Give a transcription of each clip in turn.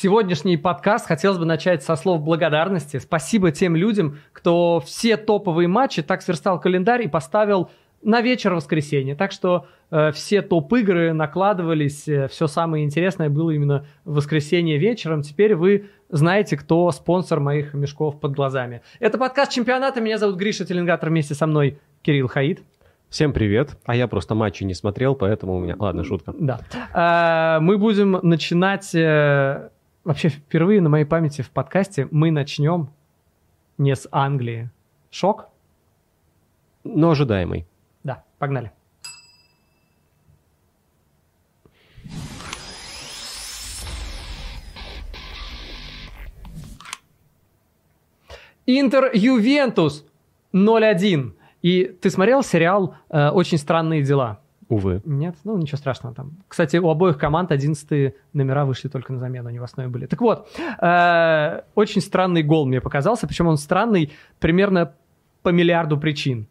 Сегодняшний подкаст хотелось бы начать со слов благодарности. Спасибо тем людям, кто все топовые матчи так сверстал календарь и поставил на вечер воскресенья. Так что э, все топ-игры накладывались, э, все самое интересное было именно в воскресенье вечером. Теперь вы знаете, кто спонсор моих мешков под глазами. Это подкаст чемпионата. Меня зовут Гриша Теленгатор. Вместе со мной Кирилл Хаид. Всем привет. А я просто матчи не смотрел, поэтому у меня... Ладно, шутка. Да. Э, мы будем начинать... Э, вообще, впервые на моей памяти в подкасте мы начнем не с Англии. Шок? Но ожидаемый. Да, погнали. Интер Ювентус 0-1. И ты смотрел сериал э, «Очень странные дела»? Увы. Нет? Ну, ничего страшного там. Кстати, у обоих команд 11 номера вышли только на замену, они в основе были. Так вот, э, очень странный гол мне показался, причем он странный примерно по миллиарду причин.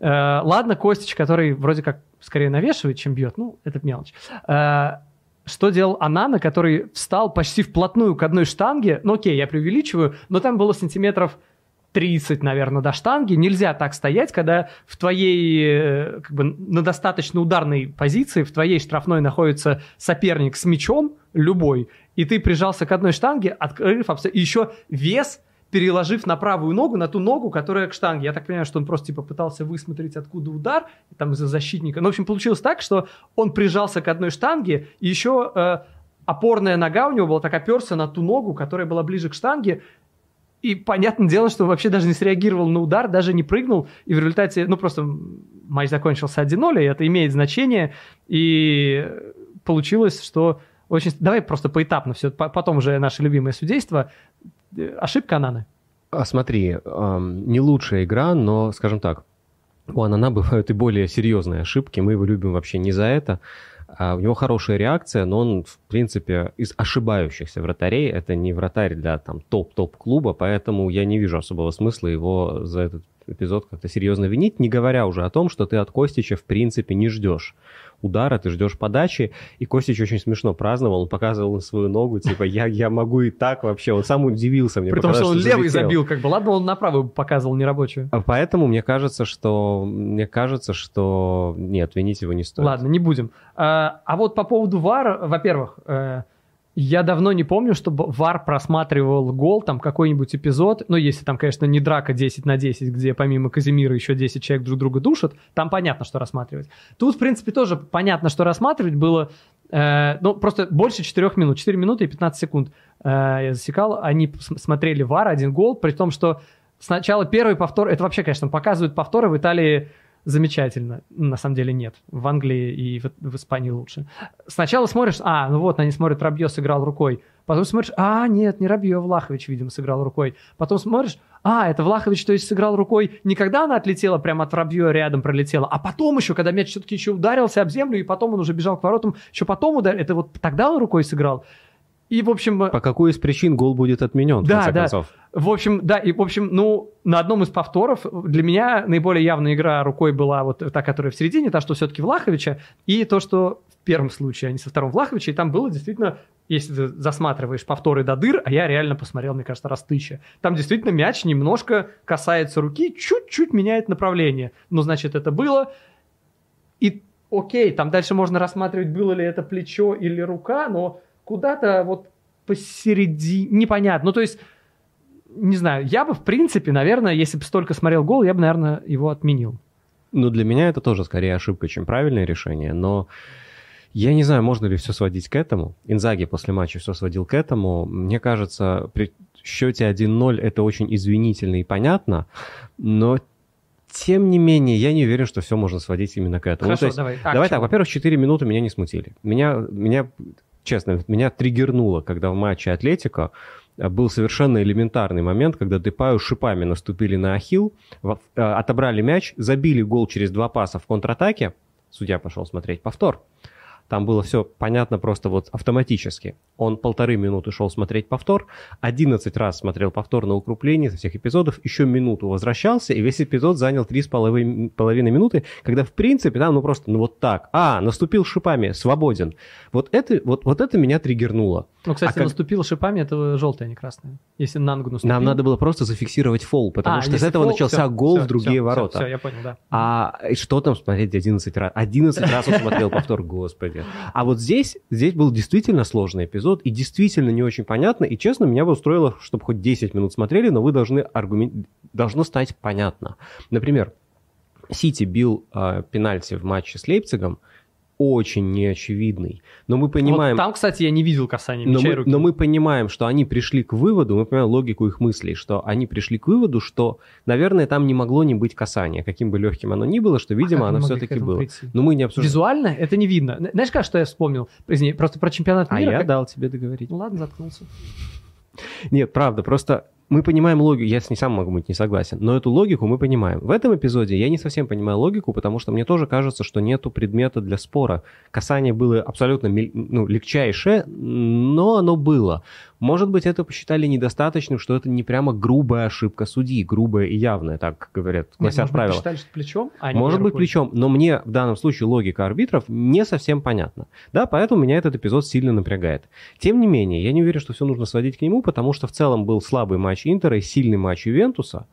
Э, ладно, Костич, который вроде как скорее навешивает, чем бьет, ну, это мелочь. Э, что делал Анана, который встал почти вплотную к одной штанге, ну окей, я преувеличиваю, но там было сантиметров 30, наверное, до штанги. Нельзя так стоять, когда в твоей, э, как бы, на достаточно ударной позиции, в твоей штрафной находится соперник с мячом, любой, и ты прижался к одной штанге, открыв и еще вес переложив на правую ногу, на ту ногу, которая к штанге. Я так понимаю, что он просто типа пытался высмотреть, откуда удар, там из-за защитника. Ну, в общем, получилось так, что он прижался к одной штанге, и еще э, опорная нога у него была так оперся на ту ногу, которая была ближе к штанге, и понятное дело, что вообще даже не среагировал на удар, даже не прыгнул. И в результате, ну просто матч закончился 1-0, и это имеет значение. И получилось, что очень... Давай просто поэтапно все, потом уже наше любимое судейство. Ошибка Ананы. А смотри, эм, не лучшая игра, но, скажем так, у Анана бывают и более серьезные ошибки. Мы его любим вообще не за это. А у него хорошая реакция, но он, в принципе, из ошибающихся вратарей. Это не вратарь для там топ-топ клуба, поэтому я не вижу особого смысла его за этот эпизод как-то серьезно винить, не говоря уже о том, что ты от Костича в принципе не ждешь удара, ты ждешь подачи, и Костич очень смешно праздновал, он показывал свою ногу, типа, я, я могу и так вообще, он сам удивился мне. При том, что он что левый забил, как бы, ладно, он на правую показывал нерабочую. А поэтому мне кажется, что, мне кажется, что, нет, винить его не стоит. Ладно, не будем. А, а вот по поводу ВАР, во-первых, э, я давно не помню, чтобы ВАР просматривал гол, там какой-нибудь эпизод, ну, если там, конечно, не драка 10 на 10, где помимо Казимира еще 10 человек друг друга душат, там понятно, что рассматривать. Тут, в принципе, тоже понятно, что рассматривать было, э, ну, просто больше 4 минут, 4 минуты и 15 секунд э, я засекал, они смотрели ВАР, один гол, при том, что сначала первый повтор, это вообще, конечно, показывают повторы в Италии замечательно. На самом деле нет. В Англии и в, в Испании лучше. Сначала смотришь, а, ну вот, они смотрят, Рабье сыграл рукой. Потом смотришь, а, нет, не Рабье, Влахович, видимо, сыграл рукой. Потом смотришь, а, это Влахович, то есть сыграл рукой не когда она отлетела, прямо от Рабье рядом пролетела, а потом еще, когда мяч все-таки еще ударился об землю, и потом он уже бежал к воротам, еще потом ударил, это вот тогда он рукой сыграл. И, в общем... По какой из причин гол будет отменен, да, в конце да. концов? В общем, да, и, в общем, ну, на одном из повторов для меня наиболее явная игра рукой была вот та, которая в середине, та, что все-таки Влаховича, и то, что в первом случае, а не со вторым Влаховича, и там было действительно, если ты засматриваешь повторы до дыр, а я реально посмотрел, мне кажется, раз тысяча, там действительно мяч немножко касается руки, чуть-чуть меняет направление. Ну, значит, это было. И окей, там дальше можно рассматривать, было ли это плечо или рука, но куда-то вот посередине, непонятно. Ну, то есть, не знаю, я бы, в принципе, наверное, если бы столько смотрел гол, я бы, наверное, его отменил. Ну, для меня это тоже скорее ошибка, чем правильное решение, но я не знаю, можно ли все сводить к этому. Инзаги после матча все сводил к этому. Мне кажется, при счете 1-0 это очень извинительно и понятно, но тем не менее, я не уверен, что все можно сводить именно к этому. Хорошо, ну, есть, давай. А, давай так, во-первых, 4 минуты меня не смутили. Меня, меня честно, меня триггернуло, когда в матче Атлетика был совершенно элементарный момент, когда Депаю шипами наступили на Ахилл, э, отобрали мяч, забили гол через два паса в контратаке, судья пошел смотреть повтор. Там было все понятно просто вот автоматически. он полторы минуты шел смотреть повтор, 11 раз смотрел повтор на укрупление со всех эпизодов, еще минуту возвращался, и весь эпизод занял 3,5 минуты, когда, в принципе, там, ну, просто, ну, вот так. А, наступил шипами, свободен. Вот это, вот, вот это меня триггернуло. Ну, кстати, а как... наступил шипами, это желтое, а не красное. Если Нангу наступил. Нам надо было просто зафиксировать фол, потому а, что с этого фол, начался все, гол все, в другие все, ворота. Все, все, я понял, да. А что там смотреть 11 раз? 11 раз он смотрел повтор, господи. А вот здесь, здесь был действительно сложный эпизод, и действительно не очень понятно, и честно, меня бы устроило, чтобы хоть 10 минут смотрели, но вы должны аргумент... должно стать понятно. Например, Сити бил э, пенальти в матче с Лейпцигом, очень неочевидный. Но мы понимаем... Вот там, кстати, я не видел касания но мы, руки. Но мы понимаем, что они пришли к выводу, мы понимаем логику их мыслей, что они пришли к выводу, что, наверное, там не могло не быть касания, каким бы легким оно ни было, что, видимо, а оно все-таки было. Прийти? Но мы не обсуждаем. Визуально это не видно. Знаешь, как что я вспомнил? Извини, просто про чемпионат мира. А я как... дал тебе договорить. Ну ладно, заткнулся. Нет, правда, просто мы понимаем логику, я с ней сам могу быть не согласен, но эту логику мы понимаем. В этом эпизоде я не совсем понимаю логику, потому что мне тоже кажется, что нету предмета для спора. Касание было абсолютно ну, легчайшее, но оно было. Может быть, это посчитали недостаточным, что это не прямо грубая ошибка судьи, грубая и явная, так говорят, гласят Нет, правила. Может быть, что плечом, а Может быть, плечом, но мне в данном случае логика арбитров не совсем понятна. Да, поэтому меня этот эпизод сильно напрягает. Тем не менее, я не уверен, что все нужно сводить к нему, потому что в целом был слабый матч Интера и сильный матч Ювентуса,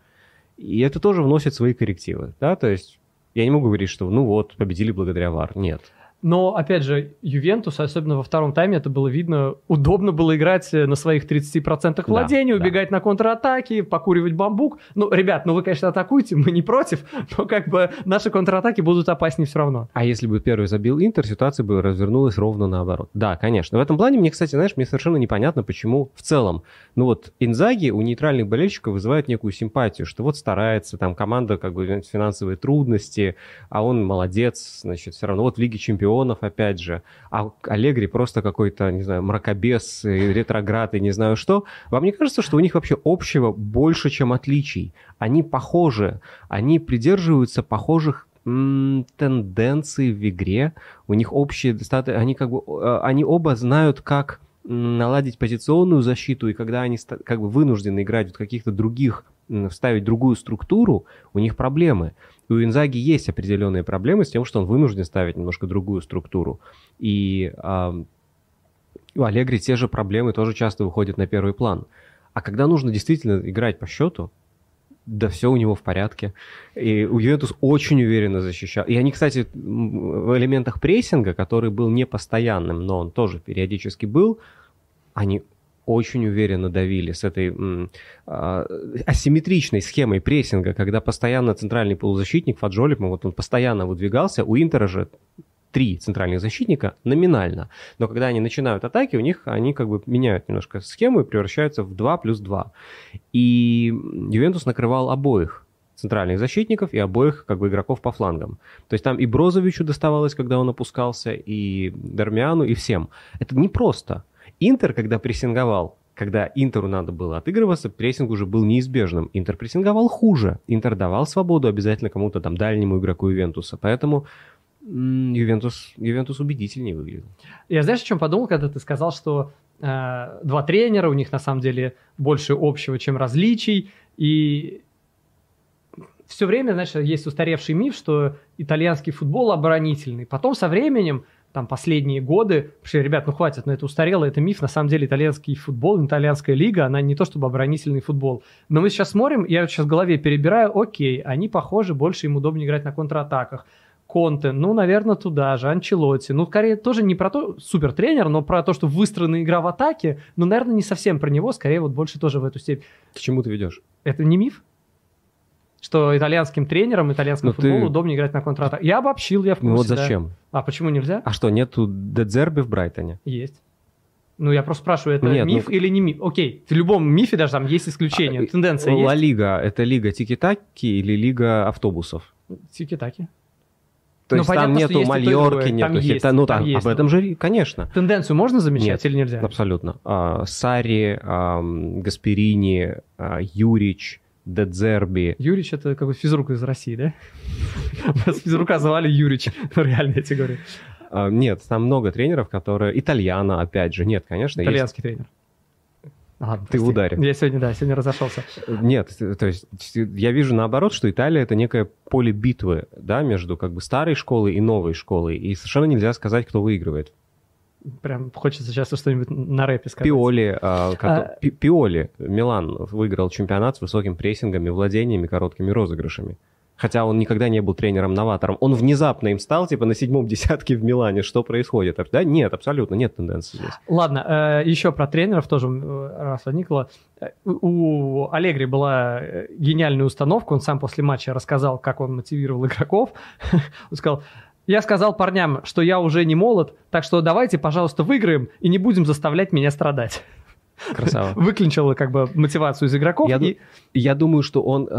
и это тоже вносит свои коррективы, да, то есть я не могу говорить, что ну вот, победили благодаря ВАР, нет. Но, опять же, Ювентус, особенно во втором тайме, это было видно, удобно было играть на своих 30% владения, да, убегать да. на контратаки, покуривать бамбук. Ну, ребят, ну вы, конечно, атакуете, мы не против, но как бы наши контратаки будут опаснее все равно. А если бы первый забил Интер, ситуация бы развернулась ровно наоборот. Да, конечно. В этом плане мне, кстати, знаешь, мне совершенно непонятно, почему в целом. Ну вот Инзаги у нейтральных болельщиков вызывает некую симпатию, что вот старается, там команда как бы финансовые трудности, а он молодец, значит, все равно. Вот в Лиге Чемпионов чемпионов, опять же, а Аллегри просто какой-то, не знаю, мракобес, ретроград и не знаю что. Вам не кажется, что у них вообще общего больше, чем отличий? Они похожи, они придерживаются похожих тенденций в игре, у них общие достаточно, они как бы, э, они оба знают, как наладить позиционную защиту, и когда они как бы вынуждены играть в каких-то других, вставить другую структуру, у них проблемы у Инзаги есть определенные проблемы с тем, что он вынужден ставить немножко другую структуру. И э, у Аллегри те же проблемы тоже часто выходят на первый план. А когда нужно действительно играть по счету, да все у него в порядке. И у Ювентус очень уверенно защищал. И они, кстати, в элементах прессинга, который был непостоянным, но он тоже периодически был, они очень уверенно давили с этой а, асимметричной схемой прессинга, когда постоянно центральный полузащитник Фаджоли, вот он постоянно выдвигался, у Интера же три центральных защитника номинально. Но когда они начинают атаки, у них они как бы меняют немножко схему и превращаются в 2 плюс 2. И Ювентус накрывал обоих центральных защитников и обоих как бы игроков по флангам. То есть там и Брозовичу доставалось, когда он опускался, и Дармиану, и всем. Это непросто. Интер, когда прессинговал, когда Интеру надо было отыгрываться, прессинг уже был неизбежным. Интер прессинговал хуже. Интер давал свободу обязательно кому-то там дальнему игроку Ювентуса. Поэтому Ювентус, Ювентус убедительнее выглядел. Я знаешь, о чем подумал, когда ты сказал, что э, два тренера, у них на самом деле больше общего, чем различий. И все время, знаешь, есть устаревший миф, что итальянский футбол оборонительный. Потом со временем там последние годы, что, ребят, ну хватит, но это устарело, это миф, на самом деле итальянский футбол, итальянская лига, она не то чтобы оборонительный футбол. Но мы сейчас смотрим, я сейчас в голове перебираю, окей, они похожи, больше им удобнее играть на контратаках. Конте, ну, наверное, туда же, Анчелотти. Ну, скорее, тоже не про то, супер тренер, но про то, что выстроена игра в атаке, но, наверное, не совсем про него, скорее вот больше тоже в эту степень. К чему ты ведешь? Это не миф? Что итальянским тренерам, итальянскому Но ну, футболу ты... удобнее играть на контратак. Я обобщил, я в курсе. Ну вот зачем? Да. А почему нельзя? А что, нету Дедзерби в Брайтоне? Есть. Ну, я просто спрашиваю, это Нет, миф ну... или не миф? Окей, в любом мифе даже там есть исключение, а, тенденция Ла есть. Лига, это лига тики-таки или лига автобусов? Тики-таки. То ну, есть понятно, там нету Мальорки, нету там хита, ну там, там есть, об этом же, конечно. Тенденцию можно замечать Нет, или нельзя? абсолютно. А, Сари, а, Гасперини, а, Юрич, Дедзерби. Юрич это как бы физрук из России, да? Нас физрука звали Юрич, реально я тебе говорю. А, нет, там много тренеров, которые... Итальяна, опять же. Нет, конечно. Итальянский тренер. Ладно, ты в ударе. Я сегодня, да, сегодня разошелся. Нет, то есть я вижу наоборот, что Италия это некое поле битвы, да, между как бы старой школой и новой школой, и совершенно нельзя сказать, кто выигрывает. Прям хочется сейчас что-нибудь на рэпе сказать. Пиоли, а, а... Пиоли, Милан выиграл чемпионат с высоким прессингом и владениями короткими розыгрышами. Хотя он никогда не был тренером-новатором. Он внезапно им стал, типа, на седьмом десятке в Милане. Что происходит? Да, нет, абсолютно нет тенденции здесь. Ладно, э, еще про тренеров тоже раз возникло. Э, у Алегри была э, гениальная установка. Он сам после матча рассказал, как он мотивировал игроков. Он сказал, я сказал парням, что я уже не молод, так что давайте, пожалуйста, выиграем и не будем заставлять меня страдать. Красава. Выключила как бы мотивацию из игроков. Я, и... я думаю, что он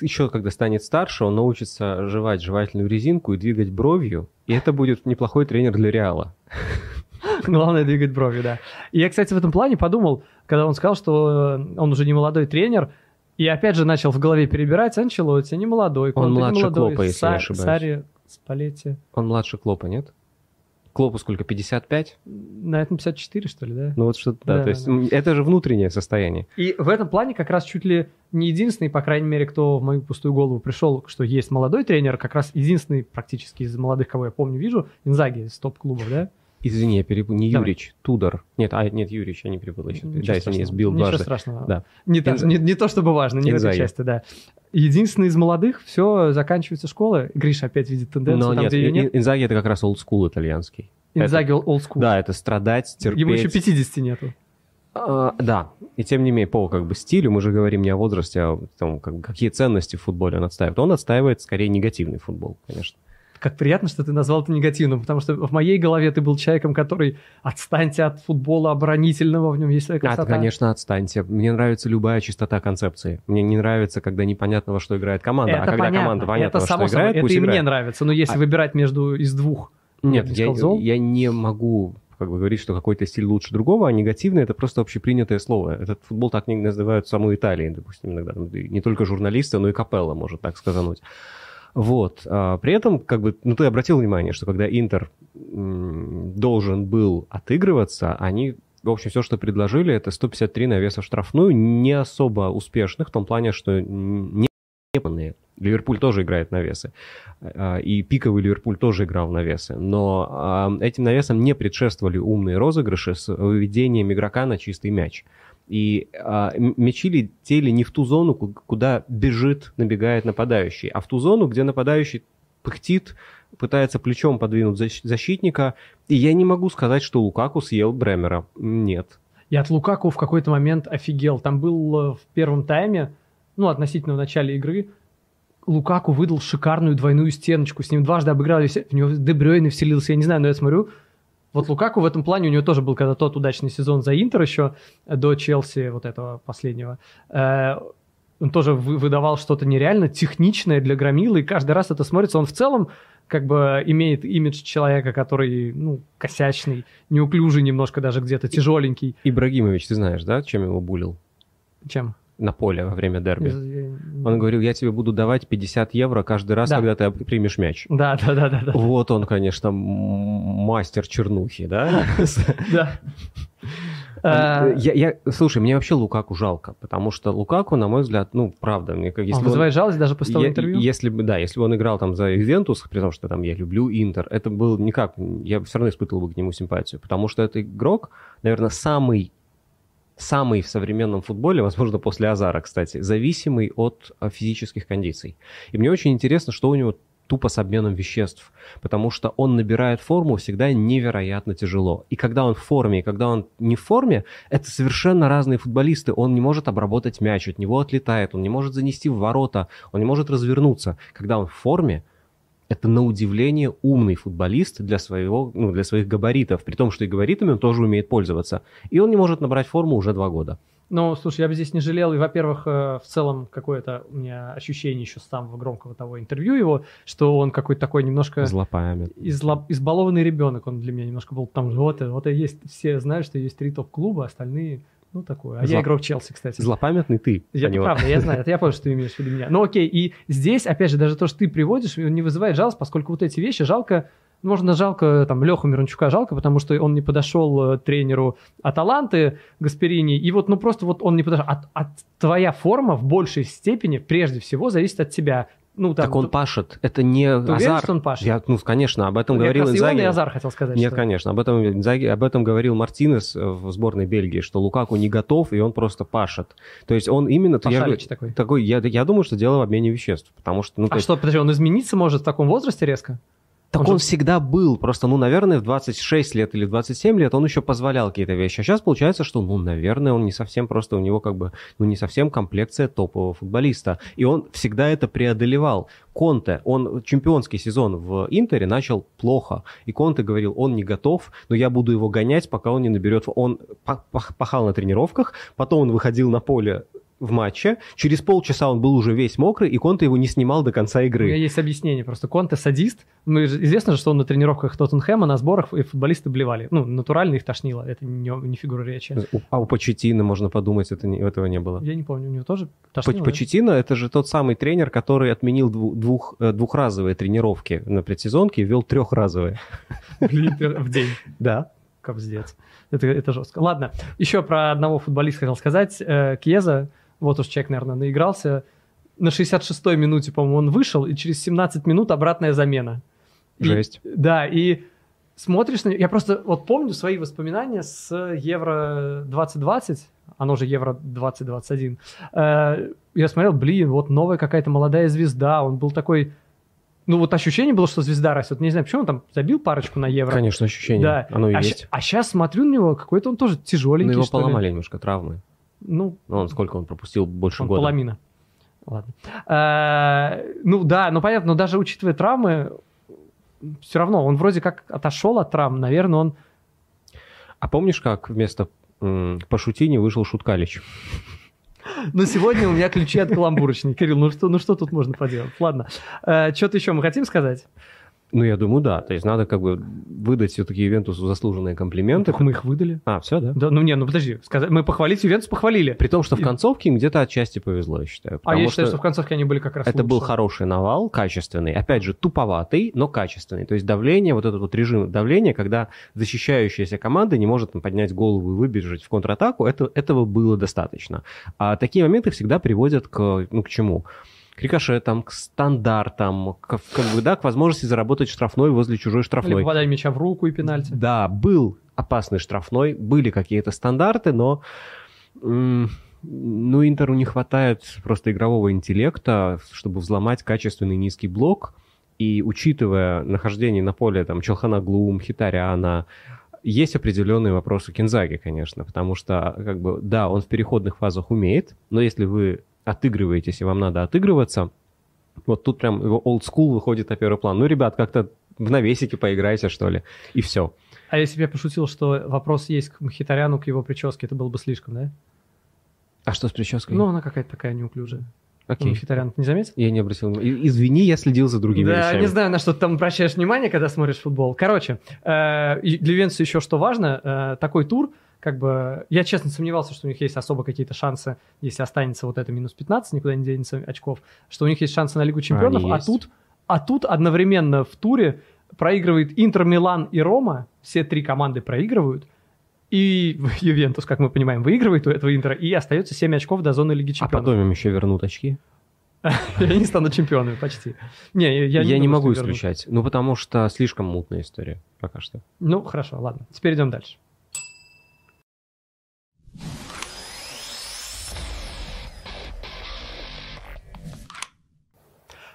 еще когда станет старше, он научится жевать жевательную резинку и двигать бровью, и это будет неплохой тренер для Реала. Главное двигать бровью, да. И я, кстати, в этом плане подумал, когда он сказал, что он уже не молодой тренер, и опять же начал в голове перебирать Анчелотти, не молодой, он младше молодой, Клопа, если Са- не ошибаюсь. Сари, Спалетти. Он младше Клопа, нет? Клопу сколько, 55? На этом 54, что ли, да? Ну вот что-то, да, да, то есть да. это же внутреннее состояние. И в этом плане как раз чуть ли не единственный, по крайней мере, кто в мою пустую голову пришел, что есть молодой тренер, как раз единственный практически из молодых, кого я помню, вижу, Инзаги из топ-клубов, да? Извини, я перепутал. Не Давай. Юрич, Тудор. Нет, а, нет, Юрич, я не перепутал еще. Ничего да, извини, сбил Ничего дважды. страшного. Да. Не, так, не, не то, чтобы важно, не Инзаги. в этой части, да. Единственный из молодых, все, заканчивается школа. Гриша опять видит тенденцию, Но там, нет, где ее нет. Инзаги это как раз олдскул итальянский. Инзаги school. Да, это страдать, терпеть. Ему еще 50 нету. А, да, и тем не менее, по как бы стилю, мы же говорим не о возрасте, а о том, как, какие ценности в футболе он отстаивает. Он отстаивает скорее негативный футбол, конечно. Как приятно, что ты назвал это негативным, потому что в моей голове ты был человеком, который отстаньте от футбола оборонительного, в нем есть своя красота. От, конечно, отстаньте. Мне нравится любая чистота концепции. Мне не нравится, когда непонятно, во что играет команда, это а когда понятно. команда понятно, это во само что играет, собой, пусть Это и играет. мне нравится, но если а... выбирать между из двух, нет, я, я не могу как бы говорить, что какой-то стиль лучше другого, а негативный это просто общепринятое слово. Этот футбол так не называют в самой Италии, допустим, иногда. Не только журналисты, но и капелла может так сказануть. Вот. А при этом, как бы, ну ты обратил внимание, что когда Интер должен был отыгрываться, они в общем, все, что предложили, это 153 навеса в штрафную, не особо успешных, в том плане, что не Ливерпуль тоже играет навесы. А, и пиковый Ливерпуль тоже играл в навесы. Но а, этим навесам не предшествовали умные розыгрыши с выведением игрока на чистый мяч. И а, мячи летели не в ту зону, куда бежит, набегает нападающий, а в ту зону, где нападающий пыхтит, пытается плечом подвинуть защитника. И я не могу сказать, что Лукаку съел Бремера. Нет. Я от Лукаку в какой-то момент офигел. Там был э, в первом тайме, ну, относительно в начале игры, Лукаку выдал шикарную двойную стеночку. С ним дважды обыграли, в него Дебрёйн вселился, я не знаю, но я смотрю, вот Лукаку в этом плане у него тоже был когда тот удачный сезон за Интер еще до Челси вот этого последнего. Э, он тоже выдавал что-то нереально техничное для Громилы, и каждый раз это смотрится. Он в целом как бы имеет имидж человека, который, ну, косячный, неуклюжий немножко даже где-то, тяжеленький. Ибрагимович, ты знаешь, да, чем его булил? Чем? На поле во время дерби. Он говорил, я тебе буду давать 50 евро каждый раз, да. когда ты примешь мяч. Да, да, да, да. да. Вот он, конечно, мастер чернухи, да? Да. А, я, я, слушай, мне вообще Лукаку жалко, потому что Лукаку, на мой взгляд, ну, правда, мне как если он вызывает он, жалость даже после того интервью? Если бы, да, если бы он играл там за Ювентус, при том, что там я люблю Интер, это был никак, я все равно испытывал бы к нему симпатию, потому что это игрок, наверное, самый самый в современном футболе, возможно, после Азара, кстати, зависимый от э, физических кондиций. И мне очень интересно, что у него тупо с обменом веществ, потому что он набирает форму всегда невероятно тяжело. И когда он в форме, и когда он не в форме, это совершенно разные футболисты. Он не может обработать мяч, от него отлетает, он не может занести в ворота, он не может развернуться. Когда он в форме, это на удивление умный футболист для, своего, ну, для своих габаритов, при том, что и габаритами он тоже умеет пользоваться. И он не может набрать форму уже два года. Ну, слушай, я бы здесь не жалел, и, во-первых, э, в целом какое-то у меня ощущение еще с самого громкого того интервью его, что он какой-то такой немножко... Злопамят. Изло... Избалованный ребенок он для меня немножко был. Там вот, вот и есть, все знают, что есть три топ-клуба, остальные ну, такое. А Зло... я игрок Челси, кстати. Злопамятный ты. Я, а правда, я знаю. Это я понял, что ты имеешь в виду меня. Ну, окей. И здесь, опять же, даже то, что ты приводишь, не вызывает жалость, поскольку вот эти вещи жалко Можно жалко, там, Леху Мирончука жалко, потому что он не подошел э, тренеру Аталанты Гасперини, и вот, ну, просто вот он не подошел. А, а твоя форма в большей степени, прежде всего, зависит от тебя. Ну, там, так он пашет. Это не Ты уверен, Азар. что он пашет? Я, ну, конечно, об этом Я говорил как раз и Инзаги. Азар хотел сказать. Нет, что- конечно, об этом, Инзаги- об этом говорил Мартинес э, в сборной Бельгии, что Лукаку не готов, и он просто пашет. То есть он именно... я такой. такой я, я думаю, что дело в обмене веществ, потому что... Ну, А что, подожди, он измениться может в таком возрасте резко? Так он он же- всегда был, просто, ну, наверное, в 26 лет или в 27 лет он еще позволял какие-то вещи. А сейчас получается, что, ну, наверное, он не совсем просто, у него как бы, ну, не совсем комплекция топового футболиста. И он всегда это преодолевал. Конте, он чемпионский сезон в Интере начал плохо. И Конте говорил, он не готов, но я буду его гонять, пока он не наберет... Он па- пах- пахал на тренировках, потом он выходил на поле в матче, через полчаса он был уже весь мокрый, и Конте его не снимал до конца У меня игры. есть объяснение. Просто Конте садист. Ну, известно же, что он на тренировках Тоттенхэма, на сборах, и футболисты блевали. Ну, натурально их тошнило. Это не, не фигура речи. У- А у Почетина, можно подумать, это не- этого не было. Я не помню, у него тоже тошнило. да? Почетино это же тот самый тренер, который отменил дву- двух, э, двухразовые тренировки на предсезонке и ввел трехразовые. В день. Да. Кобздец. Это, это жестко. Ладно, еще про одного футболиста хотел сказать. Э, Кьеза, вот уж человек, наверное, наигрался. На 66-й минуте, по-моему, он вышел, и через 17 минут обратная замена. И- Жесть. да, и смотришь на него. Я просто вот помню свои воспоминания с Евро 2020, оно же Евро 2021. Э, Я смотрел, блин, вот новая какая-то молодая звезда. Он был такой... Ну, вот ощущение было, что звезда растет. Не знаю, почему он там забил парочку на Евро. Конечно, ощущение. Да. Оно и а, есть. сейчас смотрю на него, какой-то он тоже тяжеленький. Но его что ли. поломали немножко травмы. Ну, Ну, он сколько он пропустил? Больше он года. половина. Ладно. Э, ну да, ну понятно, но даже учитывая травмы, все равно он вроде как отошел от травм, наверное, он... А помнишь, как вместо Пашутини вышел Шуткалич? Но сегодня у меня ключи от каламбурочной. Кирилл, ну что, ну что тут можно поделать? Ладно. что-то еще мы хотим сказать? Ну, я думаю, да. То есть надо как бы выдать все-таки Ивентусу заслуженные комплименты. Так мы их выдали. А, все, да? Да, ну не, ну подожди, сказать, мы похвалить Ювентус похвалили. При том, что в концовке им где-то отчасти повезло, я считаю. А я считаю, что в концовке они были как раз Это был лучше. хороший навал, качественный. Опять же, туповатый, но качественный. То есть давление, вот этот вот режим давления, когда защищающаяся команда не может там, поднять голову и выбежать в контратаку, это, этого было достаточно. А такие моменты всегда приводят к, ну, к чему? К рикошетам, к стандартам, к, как бы, да, к возможности заработать штрафной возле чужой Или штрафной. попадание мяча в руку и пенальти. Да, был опасный штрафной, были какие-то стандарты, но ну, Интеру не хватает просто игрового интеллекта, чтобы взломать качественный низкий блок. И учитывая нахождение на поле там Челханаглу, Мхитаряна, есть определенные вопросы Кинзаги, конечно, потому что, как бы, да, он в переходных фазах умеет, но если вы отыгрываетесь и вам надо отыгрываться, вот тут прям его old school выходит на первый план. Ну, ребят, как-то в навесике поиграйте, что ли, и все. А если бы я пошутил, что вопрос есть к Мхитаряну, к его прическе, это было бы слишком, да? А что с прической? Ну, она какая-то такая неуклюжая. Окей. Мхитарян, ты не заметил? Я не обратил Извини, я следил за другими да, вещами. не знаю, на что ты там обращаешь внимание, когда смотришь футбол. Короче, э, для Венца еще что важно, э, такой тур, как бы, я честно сомневался, что у них есть особо какие-то шансы, если останется вот это минус 15, никуда не денется очков, что у них есть шансы на Лигу Чемпионов, Они а есть. тут, а тут одновременно в туре проигрывает Интер, Милан и Рома, все три команды проигрывают, и Ювентус, как мы понимаем, выигрывает у этого Интера, и остается 7 очков до зоны Лиги А Чемпионов. потом им еще вернут очки. И они станут чемпионами почти. Не, я, Я, не, думаю, могу исключать. Ну, потому что слишком мутная история пока что. Ну, хорошо, ладно. Теперь идем дальше.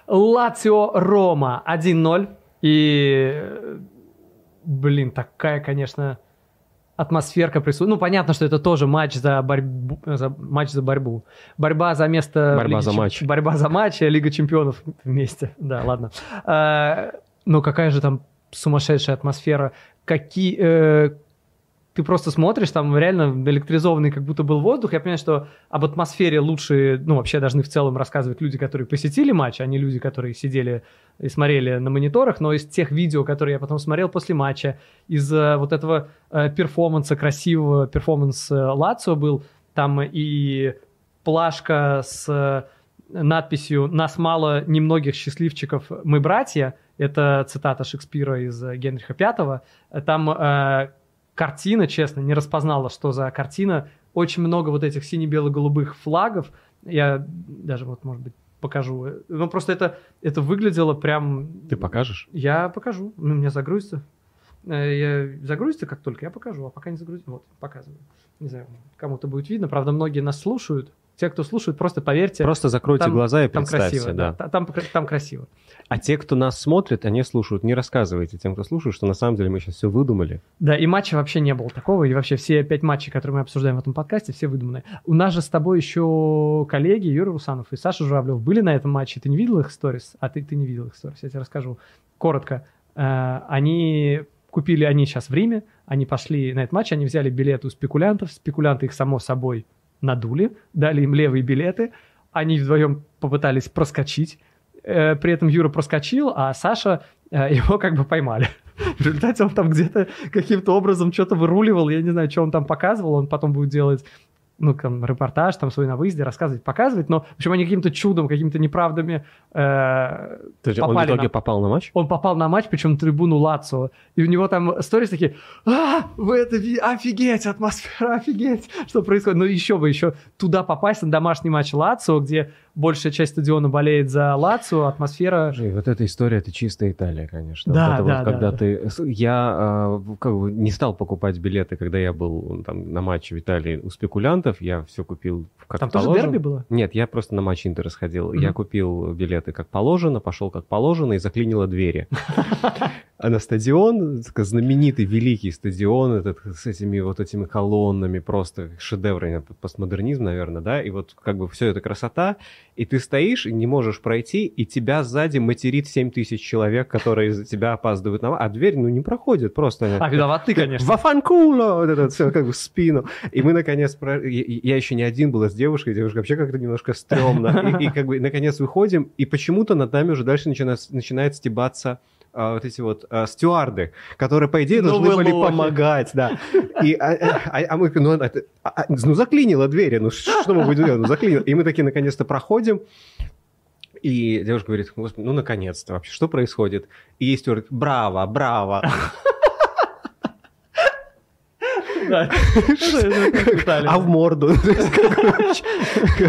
Лацио Рома 1-0. И, э, блин, такая, конечно, атмосферка присутствует. Ну, понятно, что это тоже матч за борьбу, за, матч за борьбу. Борьба за место... Борьба Лиге за Чем- матч. Борьба за матч, а Лига Чемпионов вместе. Да, ладно. А, Ну, какая же там сумасшедшая атмосфера. Какие... э, ты просто смотришь, там реально электризованный как будто был воздух. Я понимаю, что об атмосфере лучше, ну, вообще должны в целом рассказывать люди, которые посетили матч, а не люди, которые сидели и смотрели на мониторах. Но из тех видео, которые я потом смотрел после матча, из э, вот этого э, перформанса, красивого перформанс э, Лацио был, там и плашка с э, надписью «Нас мало, немногих счастливчиков, мы братья», Это цитата Шекспира из Генриха V. Там э, картина, честно, не распознала, что за картина. Очень много вот этих сине-бело-голубых флагов. Я даже вот, может быть, покажу. Ну, просто это, это выглядело прям... Ты покажешь? Я покажу. Ну, у меня загрузится. Э, я загрузится как только, я покажу. А пока не загрузится, вот, показываю. Не знаю, кому-то будет видно. Правда, многие нас слушают. Те, кто слушает, просто поверьте. Просто закройте там, глаза и там представьте. красиво, да. да. Там, там красиво. А те, кто нас смотрит, они слушают. Не рассказывайте тем, кто слушает, что на самом деле мы сейчас все выдумали. Да, и матча вообще не было такого. И вообще все пять матчей, которые мы обсуждаем в этом подкасте, все выдуманные. У нас же с тобой еще коллеги Юрий Русанов и Саша Журавлев были на этом матче. Ты не видел их сторис? А ты, ты не видел их сторис. Я тебе расскажу коротко. Э, они купили, они сейчас в Риме, они пошли на этот матч, они взяли билеты у спекулянтов. Спекулянты их, само собой, надули, дали им левые билеты, они вдвоем попытались проскочить, при этом Юра проскочил, а Саша э, его как бы поймали. В результате он там где-то каким-то образом что-то выруливал, я не знаю, что он там показывал, он потом будет делать ну, там, репортаж там свой на выезде, рассказывать, показывать, но, в общем, они каким-то чудом, какими-то неправдами э, То есть он в итоге на... попал на матч? Он попал на матч, причем на трибуну Лацио, и у него там сторис такие, а, вы это, офигеть, атмосфера, офигеть, что происходит, ну, еще бы, еще туда попасть на домашний матч Лацио, где большая часть стадиона болеет за Лацио, атмосфера... Жень, вот эта история, это чистая Италия, конечно. Да, вот да, вот, да, когда да. ты... Я э, как бы не стал покупать билеты, когда я был там, на матче в Италии у спекулянтов, я все купил как Там положено. тоже дерби было? Нет, я просто на матч Интера сходил. Мгм. Я купил билеты как положено, пошел как положено и заклинило двери. А на стадион, знаменитый, великий стадион, этот, с этими вот этими колоннами, просто шедевр, наверное, постмодернизм, наверное, да, и вот как бы все это красота, и ты стоишь и не можешь пройти, и тебя сзади материт 7 тысяч человек, которые из-за тебя опаздывают на... А дверь, ну, не проходит просто. А, виноват ты, конечно. Вафанкуло! Вот это все как бы в спину. И мы, наконец, про- я, я еще не один был а с девушкой, девушка вообще как-то немножко стрёмно. И, и как бы, наконец, выходим, и почему-то над нами уже дальше начинает, начинает стебаться а, вот эти вот а, стюарды, которые, по идее, Ну должны вы были лохи. помогать, да. И, а, а- а мы, ну, это- а- а, ну, заклинило двери, ну, что мы будем делать? Ну, заклинило. И мы такие, наконец-то, проходим, и девушка говорит, «Господи, ну, наконец-то вообще, что происходит? И ей стюард, браво, браво. Да. А в морду.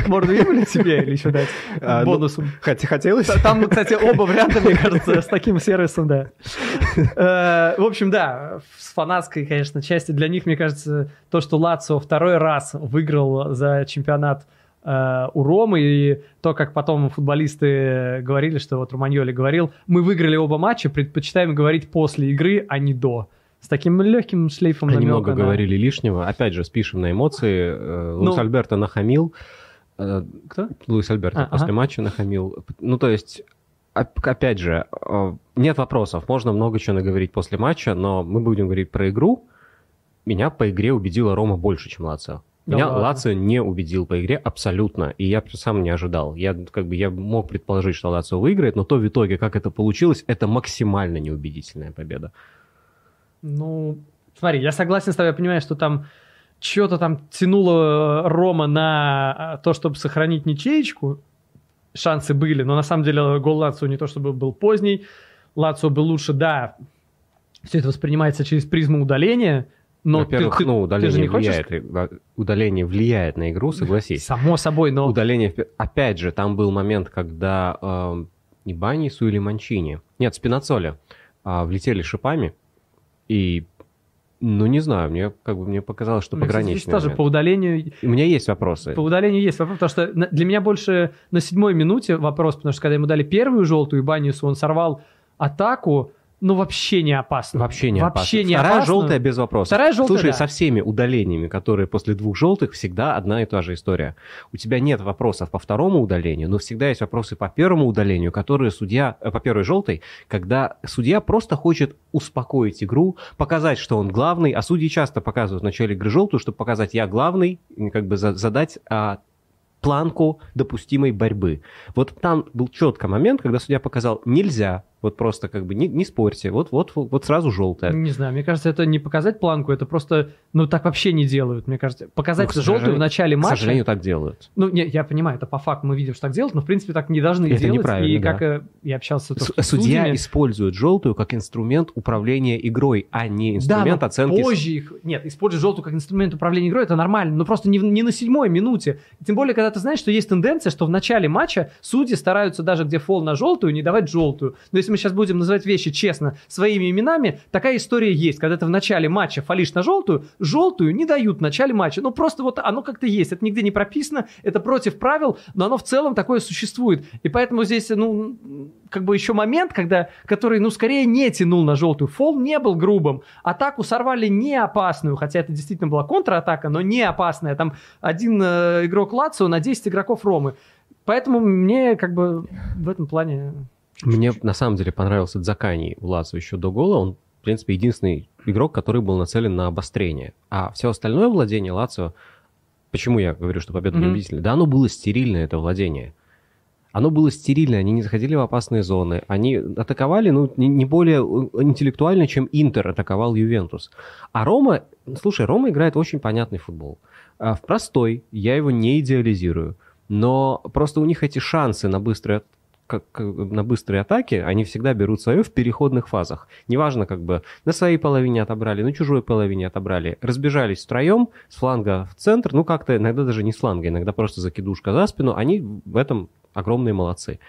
Морду ебали тебе или еще дать А, ну, бонусом? хот- Хотелось? Там, кстати, оба варианта, мне кажется, с таким сервисом, да. Э, В общем, да, с фанатской, конечно, части для них, мне кажется, то, что Лацио второй раз выиграл за чемпионат э, у Ромы, и то, как потом футболисты говорили, что вот Романьоли говорил, мы выиграли оба матча, предпочитаем говорить после игры, а не до. С таким легким шлейфом намека много на- говорили лишнего. Опять же, спишем на эмоции. Э, Луис Ну. Альберто нахамил. Э, Кто? Луис Альберто А, после ага. матча нахамил. Ну, то есть, оп- опять же, э, нет вопросов. Можно много чего наговорить после матча, но мы будем говорить про игру. Меня по игре убедила Рома больше, чем Лацио. Да Меня ладно? Лацио не убедил по игре абсолютно, и я сам не ожидал. Я как бы я мог предположить, что Лацио выиграет, но то в итоге, как это получилось, это максимально неубедительная победа. Ну, смотри, я согласен с тобой, я понимаю, что там что-то там тянуло э, Рома на а, то, чтобы сохранить ничеечку. Шансы были, но на самом деле гол Лацио не то чтобы был поздний. Лацио был лучше, да. Все это воспринимается через призму удаления. Но Во-первых, ты, ты- ну, ты удаление же не хочешь... влияет, э, удаление влияет на игру, согласись. Само собой, но... Удаление, опять же, там был момент, когда э, не Банису или Манчини, нет, Спинацоли, а, влетели шипами, и, ну, не знаю, мне как бы мне показалось, что кстати, здесь пограничный тоже момент. по удалению И У меня есть вопросы. По удалению есть вопрос, потому что для меня больше на седьмой минуте вопрос, потому что когда ему дали первую желтую Банису, он сорвал атаку, ну вообще не опасно. Вообще не Вообще опасно. не Вторая опасно. желтая без вопросов. Вторая желтая, Слушай, да. со всеми удалениями, которые после двух желтых, всегда одна и та же история. У тебя нет вопросов по второму удалению, но всегда есть вопросы по первому удалению, которые судья, э, по первой желтой, когда судья просто хочет успокоить игру, показать, что он главный, а судьи часто показывают в начале игры желтую, чтобы показать, я главный, как бы за- задать а, планку допустимой борьбы. Вот там был четко момент, когда судья показал, нельзя Вот просто как бы не, не спорьте, вот, вот, вот сразу желтая. Не знаю, мне кажется, это не показать планку, это просто, ну так вообще не делают, мне кажется. Показать Ну, желтую в начале матча. К сожалению, так делают. Ну, не, я понимаю, это по факту мы видим, что так делают, но в принципе так не должны Это делать. неправильно, И да. как э, я общался С- с Судья судьями, использует желтую как инструмент управления игрой, а не инструмент да, оценки. позже их... Нет, использовать желтую как инструмент управления игрой, это нормально, но просто не, не на седьмой минуте. Тем более, когда ты знаешь, что есть тенденция, что в начале матча судьи стараются даже где фол на желтую, не давать желтую. Но если мы сейчас будем называть вещи честно, своими именами, такая история есть. Когда ты в начале матча фалишь на желтую, желтую не дают в начале матча. Ну, просто вот оно как-то есть. Это нигде не прописано, это против правил, но оно в целом такое существует. И поэтому здесь, ну, как бы еще момент, когда, который, ну, скорее не тянул на желтую. Фол не был грубым. Атаку сорвали не опасную, хотя это действительно была контратака, но не опасная. Там один э, игрок Лацио на 10 игроков Ромы. Поэтому мне как бы в этом плане... Мне на самом деле понравился Дзакани у Лацо еще до гола. Он, в принципе, единственный игрок, который был нацелен на обострение. А все остальное владение Лацио, почему я говорю, что победа Мгм. неубедительна? Да, оно было стерильное, это владение. Оно было стерильное, они не заходили в опасные зоны. Они атаковали, ну, не, не более э, интеллектуально, чем Интер атаковал Ювентус. А Рома, слушай, Рома играет очень понятный футбол. А, В простой, я его не идеализирую. Но просто у них эти шансы на быстрые как, как- на быстрые атаки, они всегда берут свое в переходных фазах. Неважно, как бы на своей половине отобрали, на чужой половине отобрали. Разбежались втроем с фланга в центр, ну как-то иногда даже не с фланга, иногда просто закидушка за спину. Они в этом огромные молодцы.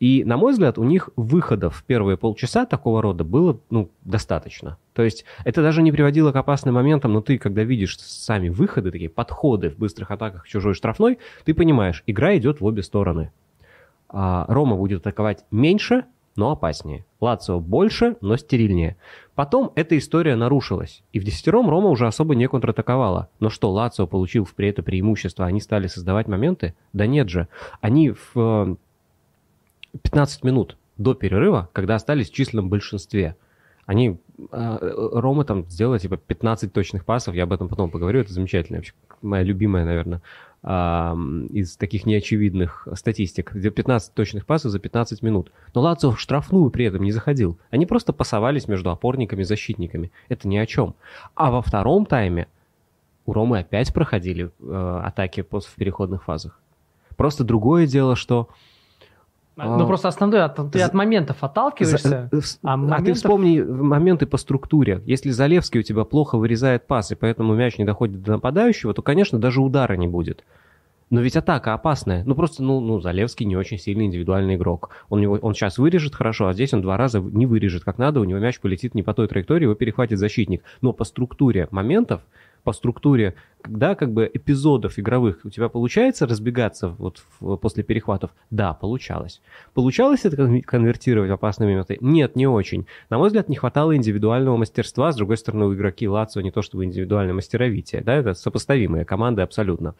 И, на мой взгляд, у них выходов в первые полчаса такого рода было ну, достаточно. То есть это даже не приводило к опасным моментам, но ты, когда видишь сами выходы, такие подходы в быстрых атаках чужой штрафной, ты понимаешь, игра идет в обе стороны. А, Рома будет атаковать меньше, но опаснее. Лацио больше, но стерильнее. Потом эта история нарушилась. И в десятером Рома уже особо не контратаковала. Но что, Лацио получил при это преимущество? Они стали создавать моменты? Да нет же. Они в э, 15 минут до перерыва, когда остались в численном большинстве, они, э, Рома там сделала типа 15 точных пасов, я об этом потом поговорю, это замечательно, вообще моя любимая, наверное, из таких неочевидных статистик, где 15 точных пасов за 15 минут. Но Лацио в штрафную при этом не заходил. Они просто пасовались между опорниками и защитниками. Это ни о чем. А во втором тайме у Ромы опять проходили э, атаки в переходных фазах. Просто другое дело, что... Ну, А, просто основной, от- ты за- от моментов отталкиваешься. За- э, а а ты моментов- вспомни моменты по структуре. Если Залевский у тебя плохо вырезает пас, и поэтому мяч не доходит до нападающего, то, конечно, даже удара не будет. Но ведь атака опасная. Ну, просто, ну, ну Залевский не очень сильный индивидуальный игрок. Он, его, он сейчас вырежет хорошо, а здесь он два раза не вырежет как надо, у него мяч полетит не по той траектории, его перехватит защитник. Но по структуре моментов, по структуре, когда как бы эпизодов игровых у тебя получается разбегаться вот в- после перехватов? Да, получалось. Получалось это кон- конвертировать в опасные моменты? Нет, не очень. На мой взгляд, не хватало индивидуального мастерства. С другой стороны, у игроки Лацио не то чтобы индивидуальное мастеровитие, да, это сопоставимые команды абсолютно.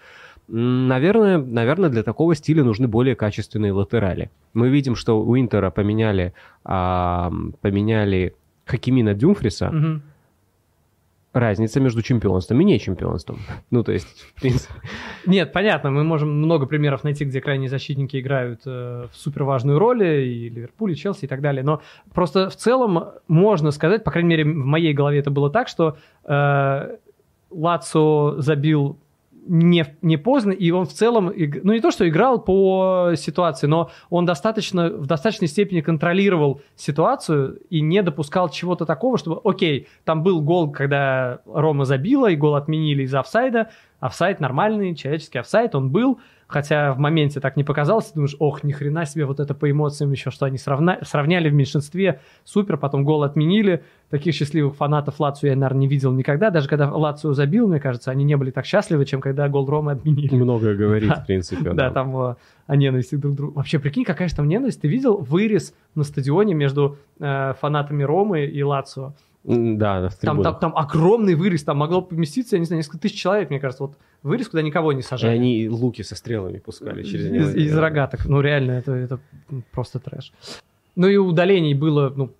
Наверное, наверное, для такого стиля нужны более качественные латерали. Мы видим, что у Интера поменяли, а, поменяли Хакимина Дюмфриса. Мгм. Разница между чемпионством и не чемпионством. Ну, то есть, в принципе, Нет, понятно, мы можем много примеров найти, где крайние защитники играют э, в супер важную роль, и Ливерпуль, и Челси, и так далее. Но просто в целом можно сказать, по крайней мере, в моей голове это было так, что э, Лацо забил не, не поздно, и он в целом, ну не то, что играл по ситуации, но он достаточно, в достаточной степени контролировал ситуацию и не допускал чего-то такого, чтобы, окей, там был гол, когда Рома забила, и гол отменили из офсайда, офсайд нормальный, человеческий офсайд, он был, хотя в моменте так не показалось, ты думаешь, ох, ни хрена себе, вот это по эмоциям еще, что они сравна- сравняли в меньшинстве, супер, потом гол отменили, таких счастливых фанатов Лацио я, наверное, не видел никогда, даже когда Лацио забил, мне кажется, они не были так счастливы, чем когда гол Ромы отменили. многое говорит, Да. в принципе. Да, там э, о ненависти друг к другу. Вообще, прикинь, какая же там ненависть. Ты видел вырез на стадионе между э, фанатами Ромы и Лацио? Да, в Там, там, там огромный вырез, там могло поместиться, я не знаю, несколько тысяч человек, мне кажется. Вот вырез, куда никого не И сажали. они луки со стрелами пускали через него. из, из рогаток. Ну, реально, это, это просто трэш. Ну и удалений было, ну,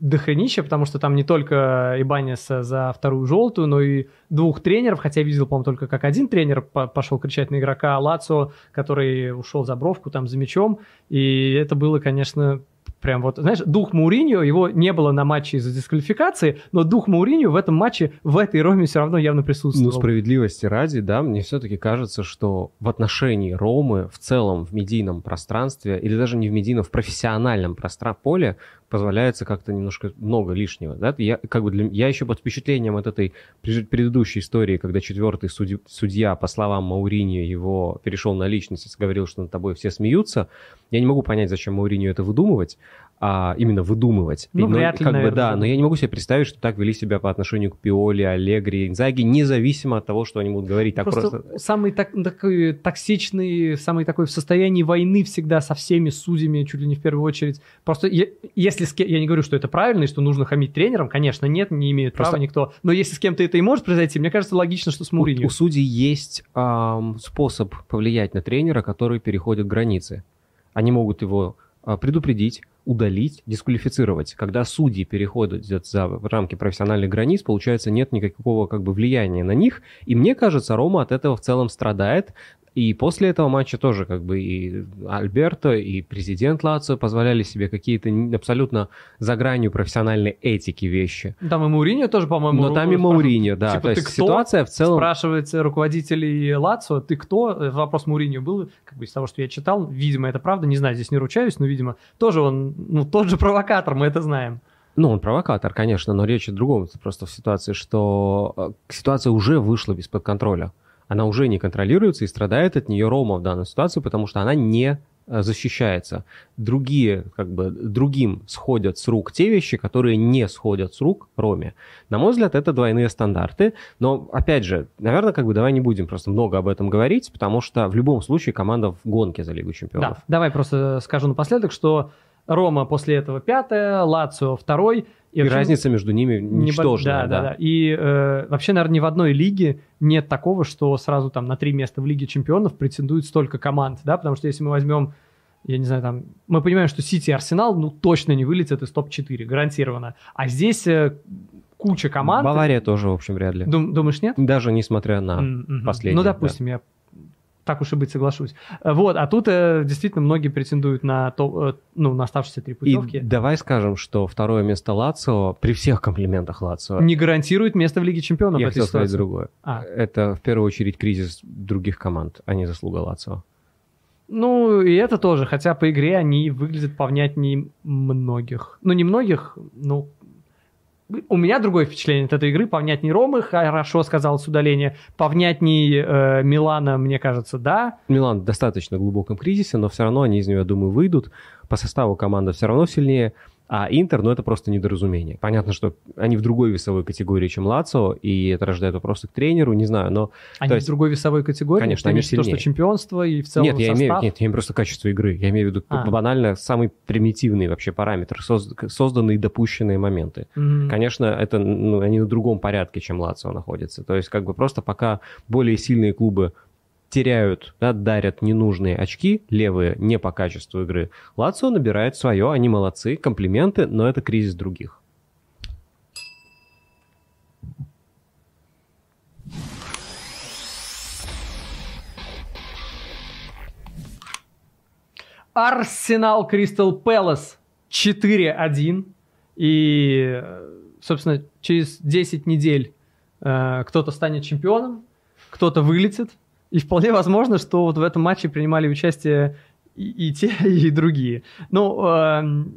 дохренища, потому что там не только Ибанес за вторую желтую, но и двух тренеров, хотя я видел, по-моему, только как один тренер по- пошел кричать на игрока Лацо, который ушел за бровку там за мячом, и это было, конечно, прям вот, знаешь, дух Мауриньо, его не было на матче из-за дисквалификации, но дух Мауриньо в этом матче, в этой Роме все равно явно присутствовал. Ну, справедливости ради, да, мне все-таки кажется, что в отношении Ромы в целом в медийном пространстве, или даже не в медийном, в профессиональном пространстве поле, позволяется как-то немножко много лишнего. Да? Я, как бы для, я еще под впечатлением от этой предыдущей истории, когда четвертый судь, судья, по словам Мауриньо, его перешел на личность и говорил, что над тобой все смеются. Я не могу понять, зачем Мауриньо это выдумывать, а именно выдумывать. Ну, но, вряд ли, как наверное. бы, да, но я не могу себе представить, что так вели себя по отношению к Пиоли, Аллегри, Инзаги, независимо от того, что они будут говорить. Так просто, просто... самый так, такой токсичный, самый такой в состоянии войны всегда со всеми судьями, чуть ли не в первую очередь. Просто я, если с кем, я не говорю, что это правильно и что нужно хамить тренерам, конечно, нет, не имеет Просто- права никто. Но если с кем-то это и может произойти, мне кажется, логично, что с У, Мourinho. у судей есть ам, способ повлиять на тренера, который переходит границы. Они могут его а, предупредить, удалить, дисквалифицировать. Когда судьи переходят за- рамки профессиональных границ, получается, нет никакого как бы влияния на них. И мне кажется, Рома от этого в целом страдает. И после этого матча тоже как бы и Альберто, и президент Лацио позволяли себе какие-то абсолютно за гранью профессиональной этики вещи. Там и Мауриньо тоже, по-моему. Но там и Мауриньо, да. типа, То ты есть кто? ситуация в целом... Спрашивает руководителей Лацио, ты кто? Э, Вопрос Муриньо был, как бы из того, что я читал, видимо, это правда, не знаю, здесь не ручаюсь, но, видимо, тоже он, ну, тот же провокатор, мы это знаем. Ну, он провокатор, конечно, но речь о другом. Это просто в ситуации, что э, ситуация уже вышла из-под контроля. Она уже не контролируется и страдает от нее Рома в данной ситуации, потому что она не э, защищается. Другие, как бы, другим сходят с рук те вещи, которые не сходят с рук Роме. На мой взгляд, это двойные стандарты. Но, опять же, наверное, как бы давай не будем просто много об этом говорить, потому что в любом случае команда в гонке за Лигу Чемпионов. Да, давай просто скажу напоследок, что Рома после этого пятая, Лацио второй. И, вообще разница между ними не ничтожная. Да, да, да. И э, вообще, наверное, ни в одной лиге нет такого, что сразу там на три места в Лиге Чемпионов претендует столько команд, да, потому что если мы возьмем, я не знаю, там, мы понимаем, что Сити и Арсенал, ну, точно не вылетят из топ-4, гарантированно. А здесь э, куча команд. Бавария тоже, в общем, вряд ли. Дум- думаешь, нет? Даже несмотря на... М, мгм. последнее, Ну, допустим, я так уж и быть соглашусь. Вот, а тут э, действительно многие претендуют на, то, э, ну, на оставшиеся три И путевки. давай скажем, что второе место Лацио, при всех комплиментах Лацио, Не гарантирует место в Лиге Чемпионов я хотел сказать другое. А. Это в первую очередь кризис других команд, а не заслуга Лацио. Ну, и это тоже, хотя по игре они выглядят повнятнее многих. Ну, не многих, ну... У меня другое впечатление от этой игры. Повнятней Ромы, хорошо сказал с удаления. Повнятней э, Милана, мне кажется, да. Милан в достаточно глубоком кризисе, но все равно они из него, я думаю, выйдут. По составу команда все равно сильнее. А Интер, ну это просто недоразумение. Понятно, что они в другой весовой категории, чем Лацио, и это рождает вопросы к тренеру, не знаю, но... Они То есть- в другой весовой категории. Конечно, Ты они сильнее. что чемпионство и в целом нет, я состав. имею, нет, я имею просто качество игры. Я имею в виду А. банально самый примитивный вообще параметр, соз- созданные и допущенные моменты. Мгм. Конечно, это, ну, они на другом порядке, чем Лацио находятся. То есть, как бы просто пока более сильные клубы теряют, да, дарят ненужные очки, левые, не по качеству игры, Лацио набирает свое, они молодцы, комплименты, но это кризис других. Арсенал Кристал Пэлас 4-1. И, собственно, через 10 недель э, кто-то станет чемпионом, кто-то вылетит. И вполне возможно, что вот в этом матче принимали участие и, и те, и другие. Ну, эм,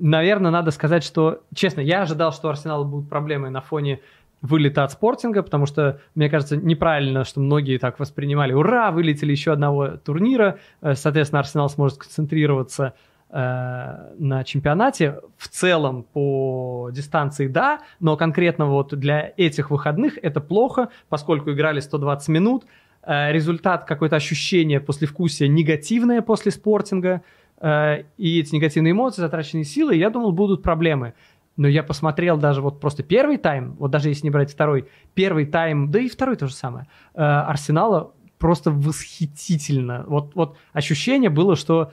наверное, надо сказать, что, честно, я ожидал, что у Арсенала будут проблемы на фоне вылета от спортинга, потому что, мне кажется, неправильно, что многие так воспринимали. Ура, вылетели еще одного турнира, э, соответственно, Арсенал сможет концентрироваться э, на чемпионате. В целом, по дистанции, да, но конкретно вот для этих выходных это плохо, поскольку играли 120 минут, Э, результат, какое-то ощущение послевкусия негативное после спортинга, э, и эти негативные эмоции, затраченные силы, я думал, будут проблемы. Но я посмотрел даже вот просто первый тайм, вот даже если не брать второй, первый тайм, да и второй то же самое, э, Арсенала просто восхитительно. Вот, вот ощущение было, что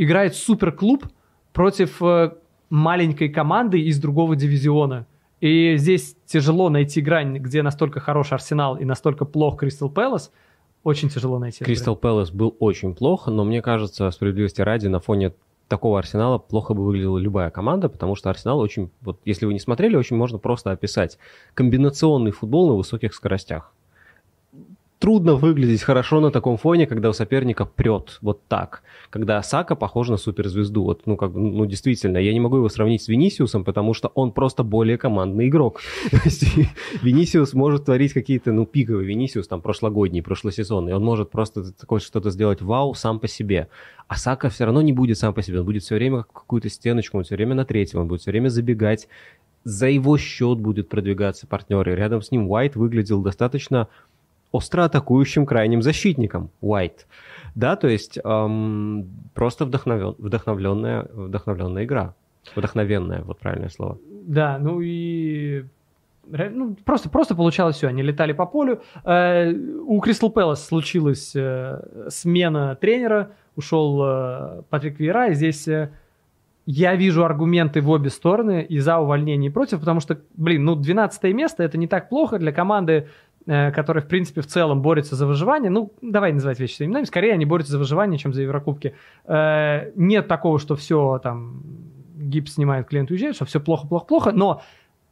играет суперклуб против э, маленькой команды из другого дивизиона. И здесь тяжело найти грань, где настолько хороший Арсенал и настолько плох Кристал Пэлас. Очень тяжело найти. Кристал Пэлас был очень плохо, но мне кажется, справедливости ради, на фоне такого Арсенала плохо бы выглядела любая команда, потому что Арсенал очень, вот если вы не смотрели, очень можно просто описать комбинационный футбол на высоких скоростях трудно выглядеть хорошо на таком фоне, когда у соперника прет вот так. Когда Сака похож на суперзвезду. Вот, ну, как, ну, действительно, я не могу его сравнить с Винисиусом, потому что он просто более командный игрок. Винисиус может творить какие-то, ну, пиковые Винисиус, там, прошлогодний, прошлосезонный. Он может просто такое что-то сделать вау сам по себе. А Сака все равно не будет сам по себе. Он будет все время какую-то стеночку, он все время на третьем, он будет все время забегать. За его счет будет продвигаться партнеры. Рядом с ним Уайт выглядел достаточно остро атакующим крайним защитником White. Да, то есть эм, просто вдохновен, вдохновленная, вдохновленная игра. Вдохновенная, вот правильное слово. Да, ну и ну, просто, просто получалось все. Они летали по полю. Э, у Кристал Пэлас случилась э, смена тренера. Ушел э, Патрик Вера. И здесь э, я вижу аргументы в обе стороны и за увольнение и против, потому что, блин, ну 12 место это не так плохо для команды который, в принципе, в целом борется за выживание. Ну, давай называть вещи своими именами. Скорее, они борются за выживание, чем за Еврокубки. Э, нет такого, что все там гипс снимает, клиент уезжает, что все плохо, плохо, плохо. Но,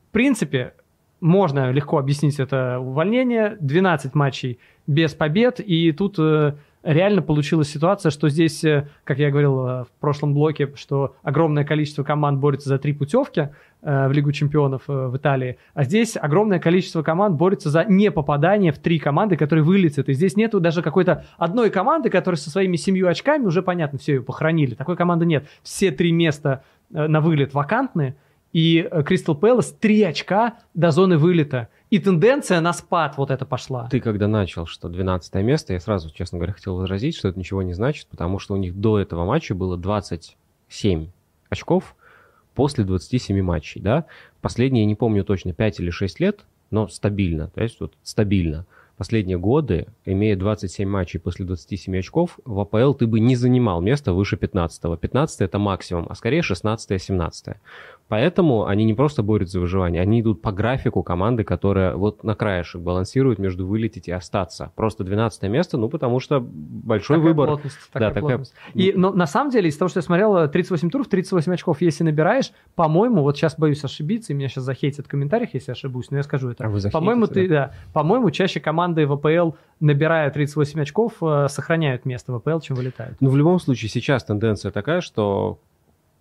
в принципе, можно легко объяснить это увольнение. 12 матчей без побед. И тут э, реально получилась ситуация, что здесь, как я говорил в прошлом блоке, что огромное количество команд борется за три путевки – Э, в Лигу чемпионов э, в Италии. А здесь огромное количество команд борется за непопадание в три команды, которые вылетят. И здесь нету даже какой-то одной команды, которая со своими семью очками уже, понятно, все ее похоронили. Такой команды нет. Все три места э, на вылет вакантны. И Кристал Пэлас три очка до зоны вылета. И тенденция на спад вот это пошла. Ты когда начал, что 12 место, я сразу, честно говоря, хотел возразить, что это ничего не значит, потому что у них до этого матча было 27 очков, после 27 матчей, да. Последние, не помню точно, 5 или 6 лет, но стабильно, то есть вот стабильно. Последние годы, имея 27 матчей после 27 очков, в АПЛ ты бы не занимал место выше 15 -го. 15 это максимум, а скорее 16-17. Поэтому они не просто борются за выживание, они идут по графику команды, которая вот на краешек балансирует между вылететь и остаться. Просто 12 место, ну, потому что большой такая выбор. Плотность, такая да, плотность. Такая... И, но на самом деле, из того, что я смотрел, 38 туров, 38 очков, если набираешь, по-моему, вот сейчас боюсь ошибиться, и меня сейчас захейтят в комментариях, если ошибусь, но я скажу это. А вы по-моему, ты, да, по-моему, чаще команды в АПЛ, набирая 38 очков, э, сохраняют место в АПЛ, чем вылетают. Ну, в любом случае, сейчас тенденция такая, что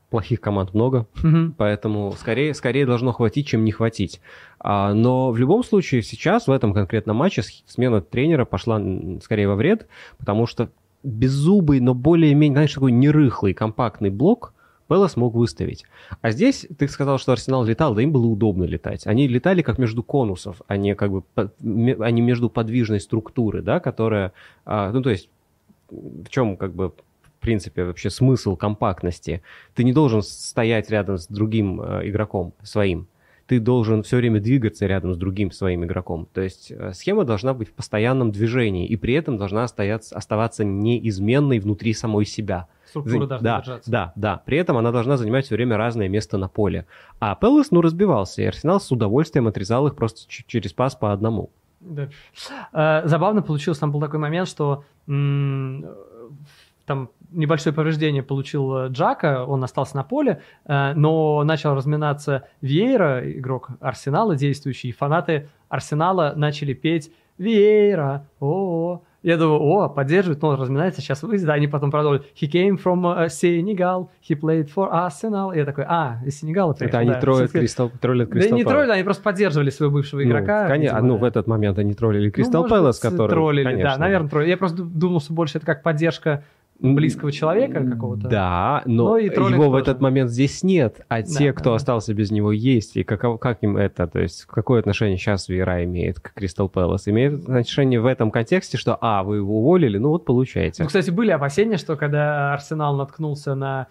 плохих команд много, угу. поэтому скорее, скорее должно хватить, чем не хватить. А, но в любом случае сейчас в этом конкретном матче смена тренера пошла скорее во вред, потому что беззубый, но более-менее, знаешь, такой нерыхлый, компактный блок Пелос смог выставить. А здесь ты сказал, что Арсенал летал, да им было удобно летать. Они летали как между конусов, а не как бы а не между подвижной структуры, да, которая, а, ну то есть в чем как бы принципе, вообще смысл компактности. Ты не должен стоять рядом с другим э, игроком своим. Ты должен все время двигаться рядом с другим своим игроком. То есть э, схема должна быть в постоянном движении и при этом должна оставаться, оставаться неизменной внутри самой себя. Структура За... должна да, держаться. Да, да. При этом она должна занимать все время разное место на поле. А Пелос, ну, разбивался, и Арсенал с удовольствием отрезал их просто через пас по одному. Да. Э, забавно получилось, там был такой момент, что там небольшое повреждение получил э, Джака, он остался на поле, э, но начал разминаться Вейра, игрок Арсенала действующий, и фанаты Арсенала начали петь Вейра, о, я думаю, о, поддерживает, но он разминается, сейчас выйдет. Да, они потом продолжили. He came from uh, Senegal, he played for Arsenal. И я такой, а, из Сенегала приехал. Это они да, троллят Кристал, троллят Кристал Да не троллят, они просто поддерживали своего бывшего ну, игрока. Конечно, ну, в этот момент они троллили Кристал ну, Пэлас, который... Троллили, конечно, да, наверное, троллили. Я просто думал, что больше это как поддержка близкого человека какого-то. Да, но, но и его тоже. в этот момент здесь нет, а да, те, кто да. остался без него, есть. И как, как им это, то есть какое отношение сейчас Вера имеет к Кристал Пэлас? Имеет отношение в этом контексте, что, а, вы его уволили, ну вот получаете. Ну, кстати, были опасения, что когда Арсенал наткнулся на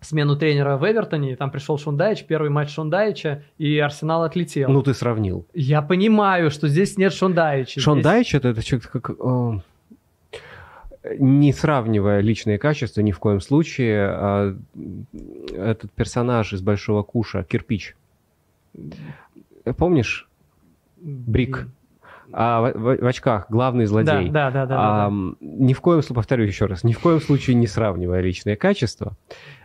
смену тренера в Эвертоне, там пришел Шундайч, первый матч Шундайча, и Арсенал отлетел. Ну, ты сравнил. Я понимаю, что здесь нет Шундайча. Шундайч здесь... это, это человек как не сравнивая личные качества ни в коем случае, а этот персонаж из Большого Куша, Кирпич, помнишь? Брик. а, в, в очках главный злодей. Да, да, да. да, А, да. Ни в коем случае, повторю еще раз, ни в коем случае не сравнивая личные качества.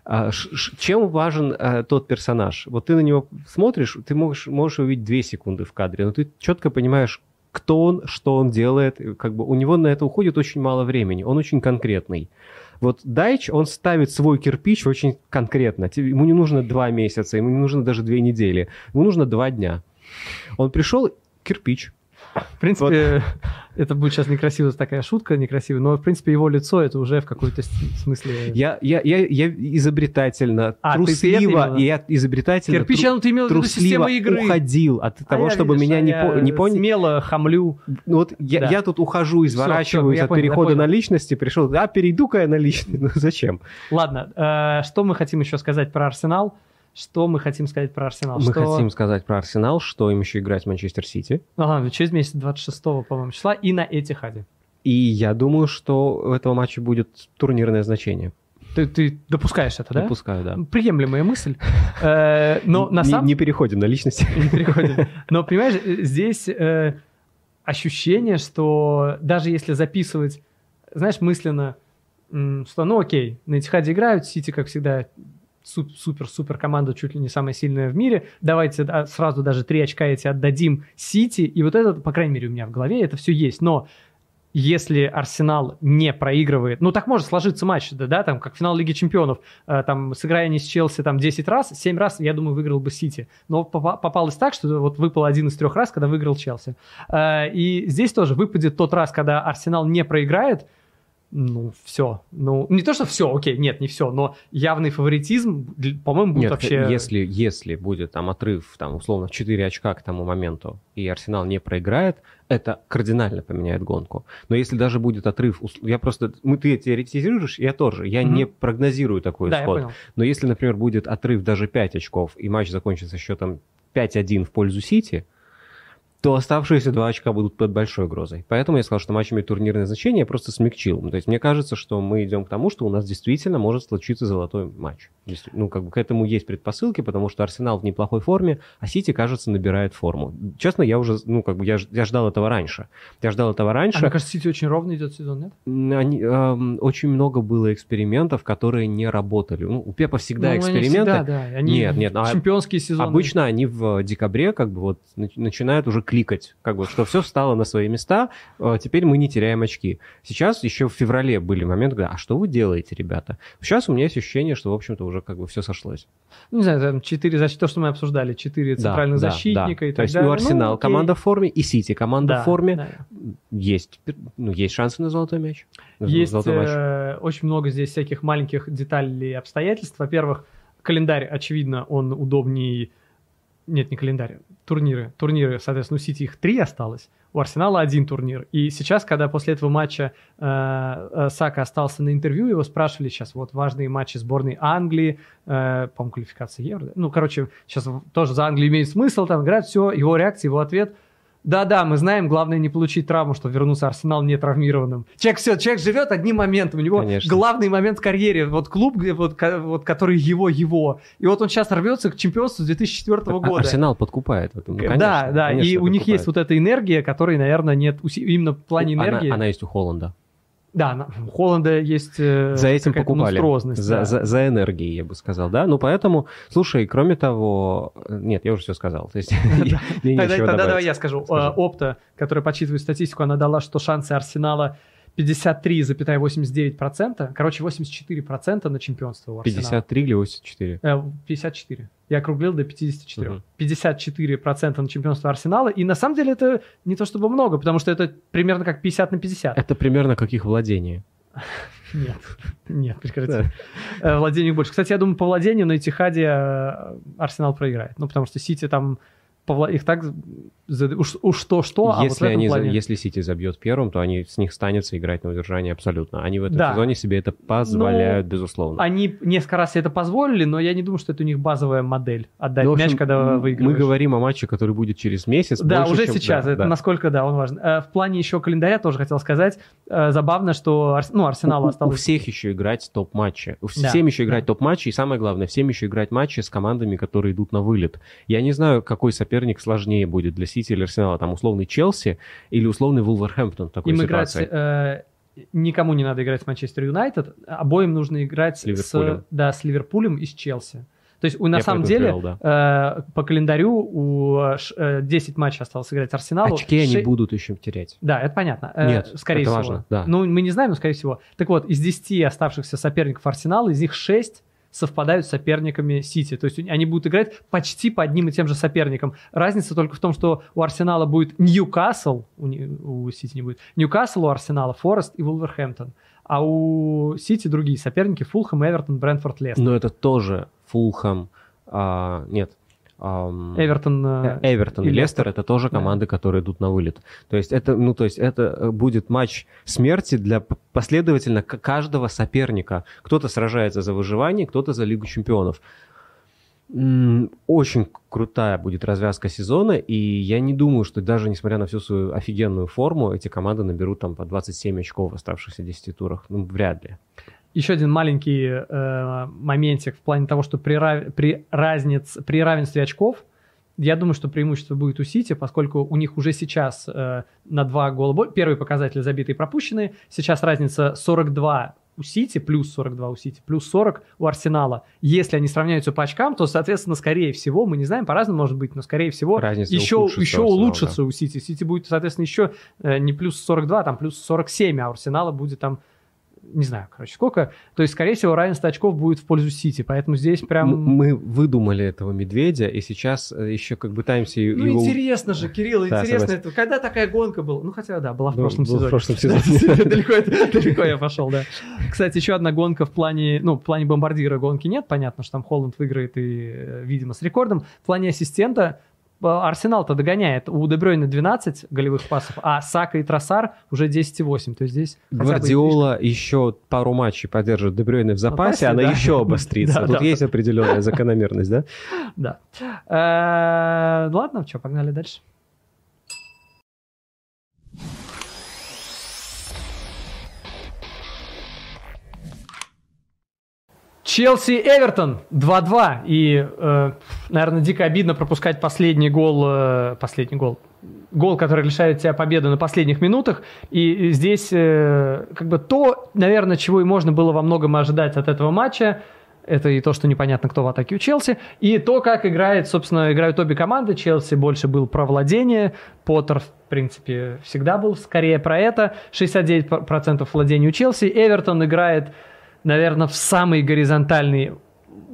А, ш- ш- чем важен э, тот персонаж? Вот ты на него смотришь, ты можешь, можешь увидеть две секунды в кадре, но ты четко понимаешь, кто он, что он делает. Как бы у него на это уходит очень мало времени. Он очень конкретный. Вот Дайч, он ставит свой кирпич очень конкретно. Ему не нужно два месяца, ему не нужно даже две недели. Ему нужно два дня. Он пришел, кирпич. В принципе, это будет сейчас некрасивая такая шутка, некрасивая, но, в принципе, его лицо это уже в какой-то смысле... Я, я, я, я изобретательно, А, трусливо, и я изобретательно, Кирпич, тру- а ну ты имел трусливо игры. уходил от А того, я, чтобы видишь, меня а не, по- не поняли. Смело хамлю. Ну Вот я, Да. я тут ухожу, изворачиваюсь всё, я от понял, перехода на личности, пришел, а перейду-ка я на личность. Ну зачем? Ладно, э, что мы хотим еще сказать про Арсенал? Что мы хотим сказать про Арсенал? Мы Что- хотим сказать про Арсенал, что им еще играть в Манчестер Сити. Ага, через месяц 26 по-моему, числа и на Этихаде. И я думаю, что у этого матча будет турнирное значение. Ты, ты допускаешь это, да? Допускаю, да. Приемлемая мысль. Э, Но на самом не переходим на личности. не переходим. Но понимаешь, здесь э, ощущение, что даже если записывать, знаешь, мысленно, что ну окей, на Этихаде играют, Сити, как всегда, супер-супер команда, чуть ли не самая сильная в мире. Давайте сразу даже три очка эти отдадим Сити. И вот это, по крайней мере, у меня в голове это все есть. Но если Арсенал не проигрывает, ну так может сложиться матч, да, да там как финал Лиги Чемпионов, э, там сыграя они с Челси там 10 раз, 7 раз, я думаю, выиграл бы Сити. Но попа- попалось так, что вот выпал один из трех раз, когда выиграл Челси. Э, и здесь тоже выпадет тот раз, когда Арсенал не проиграет, ну, все. Ну, не то, что все, окей, нет, не все, но явный фаворитизм, по-моему, будет Нет, вообще... если, если будет там отрыв, там, условно, в 4 очка к тому моменту, и Арсенал не проиграет, это кардинально поменяет гонку. Но если даже будет отрыв, я просто, мы, ты теоретизируешь, я тоже, я Мгм. не прогнозирую такой Да, исход. Но если, например, будет отрыв даже 5 очков, и матч закончится счетом 5-1 в пользу Сити, то оставшиеся два очка будут под большой угрозой. Поэтому я сказал, что матч имеет турнирное значение, я просто смягчил. Ну, То есть мне кажется, что мы идем к тому, что у нас действительно может случиться золотой матч. Ну, как бы к этому есть предпосылки, потому что Арсенал в неплохой форме, а Сити, кажется, набирает форму. Честно, я уже, ну, как бы я, я ждал этого раньше. Я ждал этого А раньше. мне кажется, Сити очень ровно идет сезон, нет? Они, эм, очень много было экспериментов, которые не работали. Ну, у Пепа всегда Ну, они эксперименты. всегда, да. Они Нет, нет, а чемпионские сезоны. Обычно они в декабре как бы вот нач- начинают уже кликать, как бы, что все встало на свои места, э, теперь мы не теряем очки. Сейчас еще в феврале были моменты, когда, а что вы делаете, ребята? Сейчас у меня есть ощущение, что, в общем-то, уже как бы все сошлось. Ну, не знаю, там четыре защ- то, что мы обсуждали, четыре Да, центральных да, защитника да. и То так есть далее. у Арсенал Ну, команда в форме, и Сити команда Да, в форме. да. Есть, ну, есть шансы на золотой мяч. На Есть золотой матч. э, очень много здесь всяких маленьких деталей и обстоятельств. Во-первых, календарь, очевидно, он удобнее... Нет, не календарь, турниры. Турниры, соответственно, у Сити их три осталось, у Арсенала один турнир. И сейчас, когда после этого матча э, э, Сака остался на интервью, его спрашивали сейчас вот важные матчи сборной Англии, э, по-моему, квалификация Евро. Ну, короче, сейчас тоже за Англию имеет смысл там играть, все, его реакция, его ответ – да-да, мы знаем, главное не получить травму, чтобы вернуться Арсенал не травмированным. Человек все, человек живет одним моментом, у него Конечно. главный момент в карьере, вот клуб, вот, вот, который его, его. И вот он сейчас рвется к чемпионству 2004 А- года. Арсенал подкупает. Ну, да, конечно, да, конечно, и у них подкупает. есть вот эта энергия, которой, наверное, нет именно в плане Она- энергии. Она, есть у Холланда. Да, у Холланда есть э, За этим покупали. монструозность, За, да. за, за энергией, я бы сказал, да. Ну, поэтому, слушай, кроме того... Нет, я уже все сказал. То есть, мне Тогда, давай я скажу. Э, Опта, которая подсчитывает статистику, она дала, что шансы Арсенала 53,89%. Короче, 84% на чемпионство у Арсенала. 53 или 84? Э, 54. Я округлил до 54. Мгм. 54% на чемпионство Арсенала. И на самом деле это не то чтобы много, потому что это примерно как 50 на 50. Это примерно как их владение. Нет, нет, прекрати. Э, Владению больше. Кстати, я думаю, по владению на Этихаде э, Арсенал проиграет. Ну, потому что Сити там по вла- их так уж, уж то-что, а вот в если, этом они, плане... если Сити забьет первым, то они с них станется играть на удержание абсолютно. Они в этом Да. сезоне себе это позволяют, безусловно. Они несколько раз себе это позволили, но я не думаю, что это у них базовая модель отдать Ну, общем, мяч, когда выигрываешь. Мы говорим о матче, который будет через месяц. Да, больше, уже чем- сейчас. да, это да. насколько, да, он важен. Э, В плане еще календаря тоже хотел сказать. э, Забавно, что ну, Арсенал у, у осталось... всех еще играть топ-матчи. У- Да, Всем еще да. играть топ-матчи. И самое главное, всем еще играть матчи с командами, которые идут на вылет. Я не знаю, какой соперник соперник сложнее будет для Сити или Арсенала? Там условный Челси или условный Вулверхэмптон в такой Им ситуации? играть, э, никому не надо играть с Манчестер Юнайтед, обоим нужно играть С Ливерпулем. да, с Ливерпулем и с Челси. То есть у, на Я самом деле говорил, э, по календарю у э, ш- э, 10 матчей осталось играть Арсеналу. Очки они Ше- будут еще терять. Да, это понятно. Э, Нет, скорее это всего. важно, да. Ну, мы не знаем, но скорее всего. Так вот, из 10 оставшихся соперников Арсенала, из них 6 совпадают с соперниками Сити. То есть они будут играть почти по одним и тем же соперникам. Разница только в том, что у Арсенала будет Ньюкасл, у, у Сити не будет, Ньюкасл у Арсенала, Форест и Вулверхэмптон. А у Сити другие соперники Фулхэм, Эвертон, Брентфорд, Лестер. Но это тоже Фулхэм, а, нет, Эвертон... э, Э, Эвертон и Лестер Лестер. это тоже Да. команды, которые идут на вылет. То есть это, ну, то есть это э, будет матч смерти для последовательно каждого соперника. Кто-то сражается за выживание, кто-то за Лигу чемпионов. Очень крутая будет развязка сезона, и я не думаю, что даже несмотря на всю свою офигенную форму, эти команды наберут там по 27 очков в оставшихся 10 турах. Ну, вряд ли. Еще один маленький э, моментик в плане того, что при, рав- при, разниц, при равенстве очков, я думаю, что преимущество будет у Сити, поскольку у них уже сейчас э, на два гола бо- Первый показатель забитые и пропущенные. Сейчас разница 42 у Сити, плюс 42 у Сити, плюс 40 у Арсенала. Если они сравняются по очкам, то, соответственно, скорее всего, мы не знаем, по-разному может быть, но, скорее всего, Разница еще, ухудшится еще Арсенала, улучшится у Сити. Сити будет, соответственно, еще э, не плюс 42, там плюс 47, а у Арсенала будет там не знаю, короче, сколько. То есть, скорее всего, равенство очков будет в пользу Сити, поэтому здесь прям... Мы выдумали этого медведя, и сейчас э, еще как бы пытаемся Ну, его... интересно же, Кирилл, Да, интересно согласен. это. Когда такая гонка была? Ну, хотя, да, была в Ну, прошлом была в сезоне. прошлом сезоне. Далеко, я пошел, да. Кстати, еще одна гонка в плане, ну, в плане бомбардира гонки нет. Понятно, что там Холланд выиграет и, э, видимо, с рекордом. В плане ассистента Арсенал-то догоняет. У Дебрёйна 12 голевых пасов, а Сака и Тросар уже 10,8. То есть здесь бы Гвардиола еще пару матчей поддержит Дебрёйна в запасе, Запасе, она еще обострится. Тут есть определенная закономерность, да? Да. Э, Ладно, что, погнали дальше. Челси Эвертон 2-2. И, э, наверное, дико обидно пропускать последний гол. э, последний гол. Гол, который лишает тебя победы на последних минутах. И здесь э, как бы то, наверное, чего и можно было во многом ожидать от этого матча. Это и то, что непонятно, кто в атаке у Челси, и то, как играет, собственно, играют обе команды. Челси больше был про владение, Поттер, в принципе, всегда был скорее про это. 69% владения у Челси. Эвертон играет, наверное, в самый горизонтальный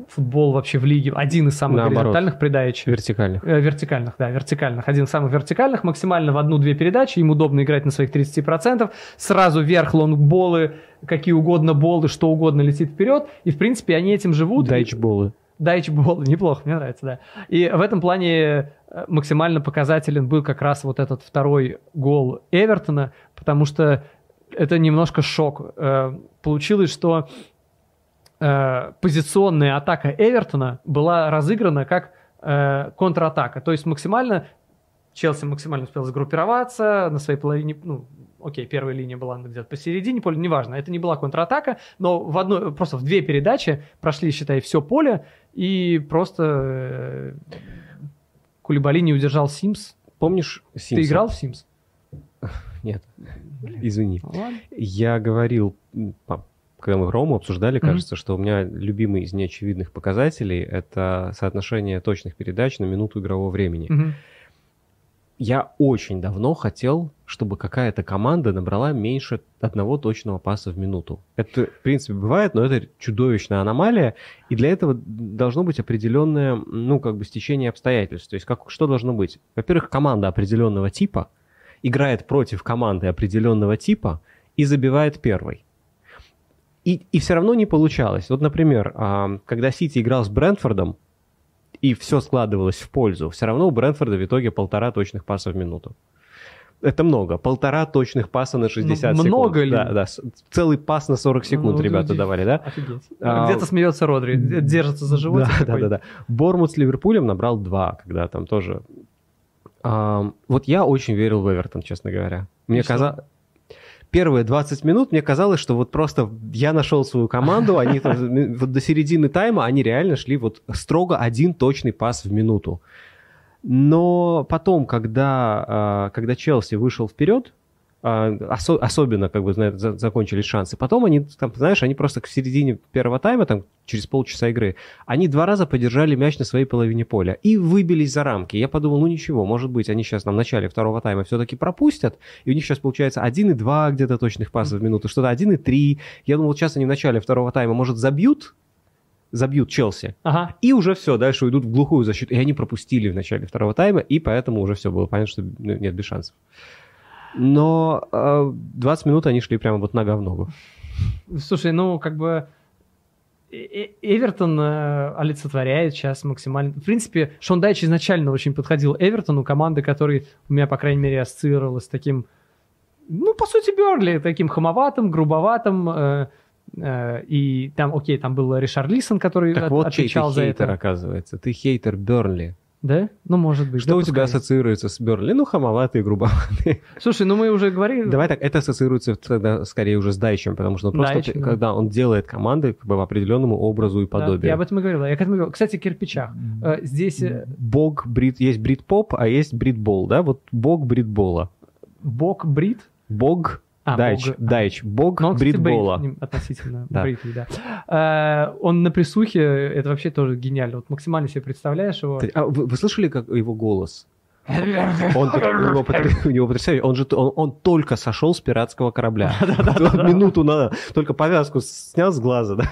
футбол вообще в лиге. Один из самых Наоборот. горизонтальных придач. Вертикальных. Э, Вертикальных, да, вертикальных. Один из самых вертикальных, максимально в одну-две передачи. Им удобно играть на своих 30%. Сразу вверх лонгболы, какие угодно болы, что угодно летит вперед. И, в принципе, они этим живут. Дайчболы. Дайчбол, неплохо, мне нравится, да. И в этом плане э, максимально показателен был как раз вот этот второй гол Эвертона, потому что это немножко шок. Э, Получилось, что э, позиционная атака Эвертона была разыграна как э, контратака. То есть максимально Челси максимально успел сгруппироваться на своей половине, ну, окей, первая линия была где-то посередине поля, неважно, это не была контратака, но в одной, просто в две передачи прошли, считай, все поле, и просто Кулибали не удержал Симс. Помнишь Ты Симпсонов? играл в Симс? Нет. Извини. Ну, ладно. Я говорил, когда мы Рому обсуждали, кажется, что у меня любимый из неочевидных показателей это соотношение точных передач на минуту игрового времени. Я очень давно хотел, чтобы какая-то команда набрала меньше одного точного паса в минуту. Это, в принципе, бывает, но это чудовищная аномалия, и для этого должно быть определенное, ну, как бы стечение обстоятельств. То есть, как, что должно быть? Во-первых, команда определенного типа играет против команды определенного типа и забивает первой. И, и все равно не получалось. Вот, например, а, когда Сити играл с Брентфордом, и все складывалось в пользу, все равно у Брентфорда в итоге полтора точных паса в минуту. Это много. Полтора точных паса на 60 Ну, секунд. много ли? Да, да. Целый пас на 40 секунд Ну, ребята люди- давали, да? Офигеть. А, Где-то смеется Родри, держится за живот. Да, да, да, да. Бормут с Ливерпулем набрал два, когда там тоже... Вот я очень верил в Эвертон, честно говоря. Мне казалось... Первые 20 минут мне казалось, что вот просто я нашел свою команду, они там, вот до середины тайма они реально шли вот строго один точный пас в минуту. Но потом, когда, а, когда Челси вышел вперед, осо- особенно, как бы, знаешь, за- закончились шансы. Потом они, там, знаешь, они просто к середине первого тайма, там, через полчаса игры, они два раза подержали мяч на своей половине поля и выбились за рамки. Я подумал, ну ничего, может быть, они сейчас нам в начале второго тайма все-таки пропустят, и у них сейчас получается 1,2 где-то точных пасов в минуту, что-то 1,3. Я думал, сейчас они в начале второго тайма, может, забьют, забьют Челси, Ага. и уже все, дальше уйдут в глухую защиту. И они пропустили в начале второго тайма, и поэтому уже все было понятно, что ну, нет, без шансов. Но э, 20 минут они шли прямо вот нога в ногу. Слушай, ну, как бы Э- Э- Эвертон э, олицетворяет сейчас максимально... В принципе, Шон Дайч изначально очень подходил Эвертону, команды, который у меня, по крайней мере, ассоциировалась с таким, ну, по сути, Берли, таким хамоватым, грубоватым, э, э, и там, окей, там был Ришар Лисон, который Так от- вот, чей ты отвечал за хейтер, это. оказывается. Ты хейтер Бернли. Да? Ну, может быть. Что да, у тебя пускай. ассоциируется с Бернли? Ну, хамоватый, грубоватый. Слушай, ну мы уже говорили... Давай так, это ассоциируется тогда скорее уже с Дайчем, потому что просто, Дайч, да. когда он делает команды как бы по определенному образу и Да, подобию. я об этом и говорил. Я к этому говорил. Кстати, кирпичах. Э, Здесь э, Бог брит, есть брит-поп, а есть брит-бол, да? Вот бог брит-бола. бок брит. Бог, А, Дайч, бог, а. Дайч, бог Но он, кстати, брит, брит-бола. ним- относительно Да. бритый, да. Э, Он на присухе, это вообще тоже гениально. Вот максимально себе представляешь его. А вы, вы слышали, как его голос? Он, у, него у него потрясающий. Он же он, он только сошел с пиратского корабля. Минуту надо, только повязку снял с глаза, да?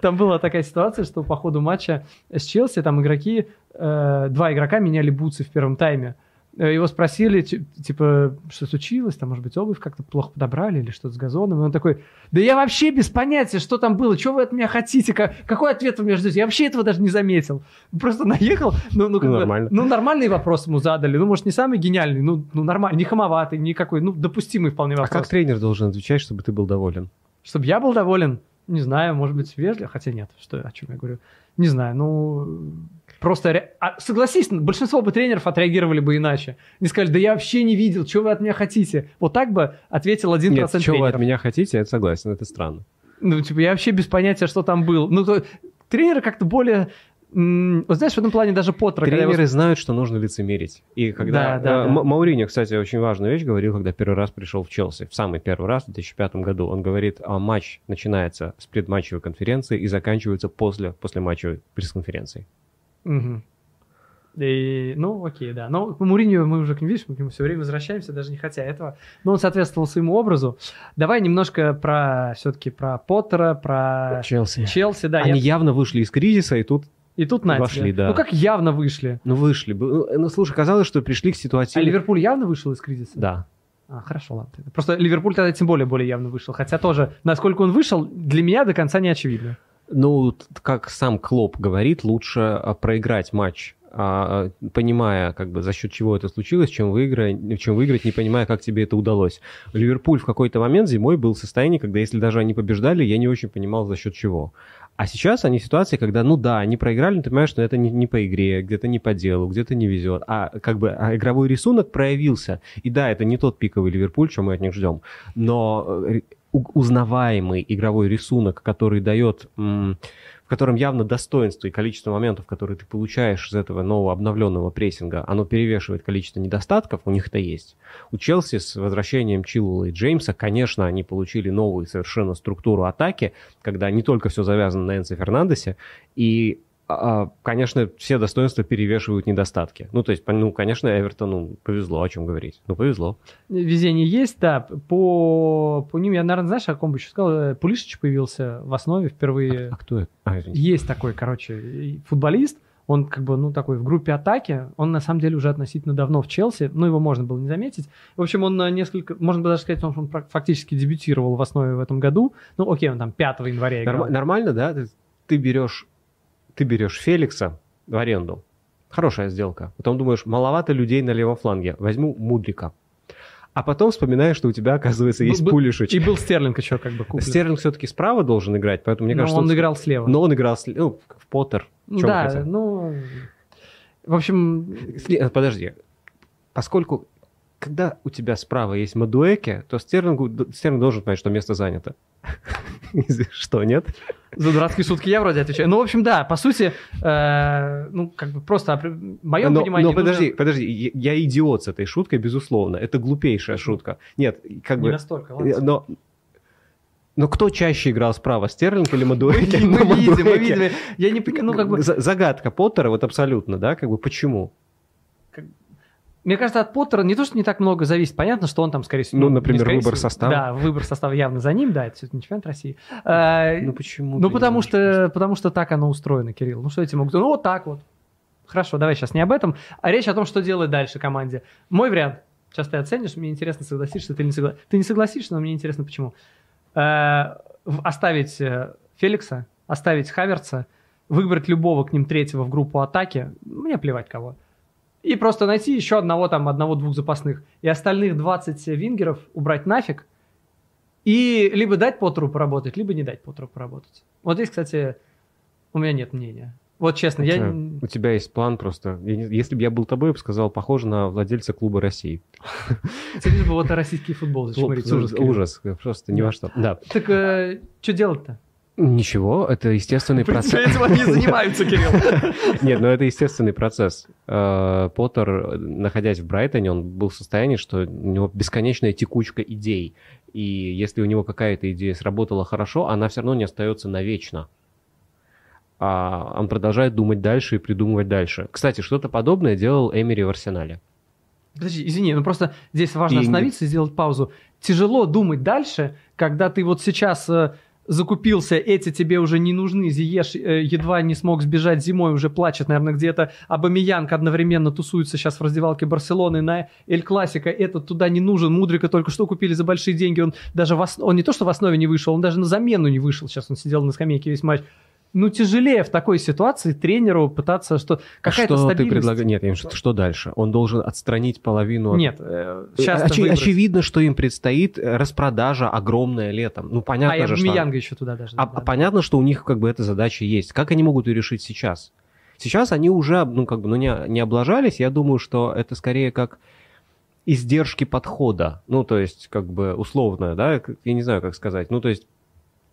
Там была такая ситуация, что по ходу матча с Челси там игроки, э, два игрока меняли бутсы в первом тайме. Э, Его спросили, ти- типа, что случилось, там, может быть, обувь как-то плохо подобрали или что-то с газоном. И он такой, да я вообще без понятия, что там было, что вы от меня хотите, Ка- какой ответ вы меня ждете, я вообще этого даже не заметил. Просто наехал, ну, ну, как Ну, бы, нормально. ну, нормальный вопрос ему задали, ну, может, не самый гениальный, ну, ну нормальный, не хамоватый, никакой, ну, допустимый вполне А вопрос. как тренер должен отвечать, чтобы ты был доволен? Чтобы я был доволен, не знаю, может быть, вежливо, хотя нет, что, о чем я говорю, не знаю, ну, просто, а, согласись, большинство бы тренеров отреагировали бы иначе, не сказали, да я вообще не видел, что вы от меня хотите, вот так бы ответил 1% Нет, что вы тренеров. от меня хотите, я согласен, это странно. Ну, типа, я вообще без понятия, что там был. Ну, то, тренеры как-то более... Вот знаешь, в этом плане даже Поттера, когда его Тренеры знают, что нужно лицемерить. И когда... Да, да, э, да. Мауриньо, кстати, очень важную вещь говорил, когда первый раз пришел в Челси. В самый первый раз, в 2005 году. Он говорит, а матч начинается с предматчевой конференции и заканчивается после, после матчевой пресс-конференции. Мгм. И, ну, окей, да. Но к Муринью мы уже, видишь, мы к нему все время возвращаемся, даже не хотя этого. Но он соответствовал своему образу. Давай немножко про, все-таки про Поттера, про Челси. Челси, да. Они я- явно вышли из кризиса, и тут, И тут на вошли, да. Ну, как явно вышли. ну, вышли. Б- Ну, слушай, казалось, что пришли к ситуации... А Ливерпуль явно вышел из кризиса? Да. А, хорошо, ладно. Просто Ливерпуль тогда тем более более явно вышел. Хотя тоже, насколько он вышел, для меня до конца не очевидно. Ну, как сам Клоп говорит, лучше а, проиграть матч, а, понимая, как бы, за счет чего это случилось, чем, выиграть, чем выиграть, не понимая, как тебе это удалось. Ливерпуль в какой-то момент зимой был в состоянии, когда если даже они побеждали, я не очень понимал, за счет чего. А сейчас они в ситуации, когда, ну да, они проиграли, но ты понимаешь, что это не, не по игре, где-то не по делу, где-то не везет. А как бы а игровой рисунок проявился. И да, это не тот пиковый Ливерпуль, что мы от них ждем. Но э, узнаваемый игровой рисунок, который дает, в котором явно достоинство и количество моментов, которые ты получаешь из этого нового обновленного прессинга, оно перевешивает количество недостатков, у них это есть. У Челси с возвращением Чилуэлла и Джеймса, конечно, они получили новую совершенно структуру атаки, когда не только все завязано на Энце Фернандесе, и конечно, все достоинства перевешивают недостатки. Ну, то есть, ну, конечно, Эвертону повезло, о чем говорить. Ну, повезло. Везение есть, да. По, по ним, я, наверное, знаешь, о ком бы еще сказал? Э, Пулишич появился в основе впервые. А кто это? А, извините. Есть такой, короче, футболист. Он как бы, ну, такой в группе атаки. Он, на самом деле, уже относительно давно в Челси. Ну, его можно было не заметить. В общем, он на несколько... Можно было даже сказать, что он фактически дебютировал в основе в этом году. Ну, окей, он там 5 января играл. Норм- нормально, да? Ты берешь, ты берешь Феликса в аренду. Хорошая сделка. Потом думаешь, маловато людей на левом фланге. Возьму Мудрика. А потом вспоминаешь, что у тебя, оказывается, есть Был- Пулишич. И был Стерлинг еще как бы куплен. Стерлинг все-таки справа должен играть, поэтому мне Но кажется... он играл слева. Но он играл с- ну, в Поттер. Ну да, ну... В общем, Подожди. Поскольку когда у тебя справа есть Мадуэки, то Стерлингу, Стерлинг должен понять, что место занято. Что, нет? За дурацкие шутки я вроде отвечаю. Ну, в общем, да, по сути, э, ну, как бы просто мое но, понимание... Но подожди, нужно... подожди, я идиот с этой шуткой, безусловно. Это глупейшая шутка. Нет, как Не бы... Не настолько, ладно. Но, но кто чаще играл справа, Стерлинг или Мадуэки? Мы, мы видим, мы видим. Я не ну как бы... Загадка Поттера, вот абсолютно, да, как бы почему? Мне кажется, от Поттера не то, что не так много зависит. Понятно, что он там, скорее всего... Ну, например, скорее выбор всего, состава. Да, выбор состава явно за ним, да, это все-таки не чемпионат России. А, ну, почему? Ну, потому что, потому что так оно устроено, Кирилл. Ну, что эти могут... Ну, вот так вот. Хорошо, давай сейчас не об этом, а речь о том, что делать дальше команде. Мой вариант. Сейчас ты оценишь, мне интересно, согласишься ты или не согласишься. Ты не согласишься, но мне интересно, почему. А, оставить э, Феликса, оставить Хаверца, выбрать любого к ним третьего в группу атаки, мне плевать кого и просто найти еще одного там, одного-двух запасных. И остальных 20 вингеров убрать нафиг. И либо дать Поттеру поработать, либо не дать Поттеру поработать. Вот здесь, кстати, у меня нет мнения. Вот честно, Это, я... У тебя есть план просто. Если бы я был тобой, я бы сказал, похоже на владельца клуба России. Тебе бы вот российский футбол зашмырить. Ужас, просто ни во что. Да. Так э, что делать-то? Ничего, это естественный процесс. Этим они занимаются, Кирилл. Нет, ну это естественный процесс. Э, Поттер, находясь в Брайтоне, он был в состоянии, что у него бесконечная текучка идей. И если у него какая-то идея сработала хорошо, она все равно не остается навечно. А он продолжает думать дальше и придумывать дальше. Кстати, что-то подобное делал Эмери в Арсенале. Подожди, извини, ну просто здесь важно и... остановиться и сделать паузу. Тяжело думать дальше, когда ты вот сейчас э, закупился, эти тебе уже не нужны, Зиеш э, едва не смог сбежать зимой, уже плачет, наверное, где-то Абамиянг одновременно тусуется сейчас в раздевалке Барселоны на Эль Классика, этот туда не нужен, Мудрика только что купили за большие деньги, он даже в ос... он не то что в основе не вышел, он даже на замену не вышел, сейчас он сидел на скамейке весь матч, ну, тяжелее в такой ситуации тренеру пытаться, что какая-то что стабильность... ты предлагаешь? Нет, я что, что дальше? Он должен отстранить половину... Нет, э, сейчас Оч- Очевидно, что им предстоит э, распродажа огромная летом. Ну, понятно а, же, что... Миянга еще туда даже. А, да, понятно, что у них как бы эта задача есть. Как они могут ее решить сейчас? Сейчас они уже, ну, как бы, ну, не, не облажались. Я думаю, что это скорее как издержки подхода. Ну, то есть, как бы, условно, да, я не знаю, как сказать. Ну, то есть,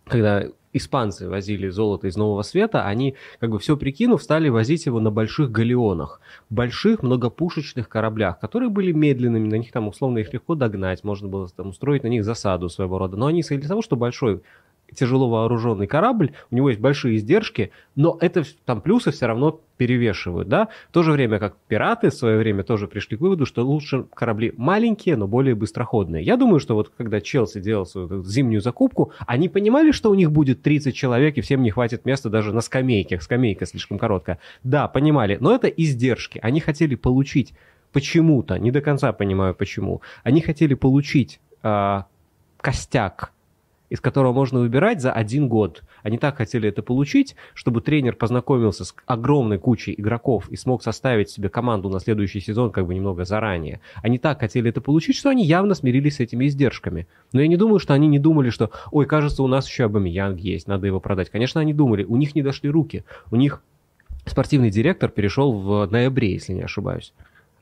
когда испанцы возили золото из Нового Света, они, как бы все прикинув, стали возить его на больших галеонах, больших многопушечных кораблях, которые были медленными, на них там условно их легко догнать, можно было там устроить на них засаду своего рода. Но они для того, что большой тяжело вооруженный корабль, у него есть большие издержки, но это там плюсы все равно перевешивают, да. В то же время, как пираты в свое время тоже пришли к выводу, что лучше корабли маленькие, но более быстроходные. Я думаю, что вот когда Челси делал свою зимнюю закупку, они понимали, что у них будет 30 человек и всем не хватит места даже на скамейке. Скамейка слишком короткая. Да, понимали, но это издержки. Они хотели получить почему-то, не до конца понимаю почему, они хотели получить э, костяк из которого можно выбирать за один год. Они так хотели это получить, чтобы тренер познакомился с огромной кучей игроков и смог составить себе команду на следующий сезон как бы немного заранее. Они так хотели это получить, что они явно смирились с этими издержками. Но я не думаю, что они не думали, что, ой, кажется, у нас еще Абамиянг есть, надо его продать. Конечно, они думали, у них не дошли руки. У них спортивный директор перешел в ноябре, если не ошибаюсь.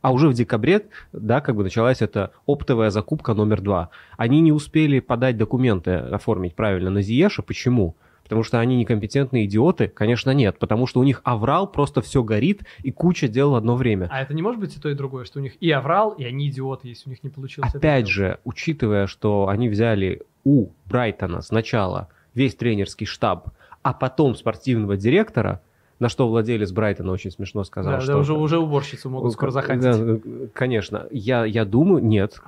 А уже в декабре, да, как бы началась эта оптовая закупка номер два. Они не успели подать документы, оформить правильно на Зиеша. Почему? Потому что они некомпетентные идиоты? Конечно, нет. Потому что у них аврал, просто все горит, и куча дел в одно время. А это не может быть и то, и другое, что у них и аврал, и они идиоты, если у них не получилось Опять же, учитывая, что они взяли у Брайтона сначала весь тренерский штаб, а потом спортивного директора – на что владелец Брайтона очень смешно сказал, да, что... Да, уже, уже уборщицу могут скоро захотеть. Да, конечно. Я, я думаю, нет.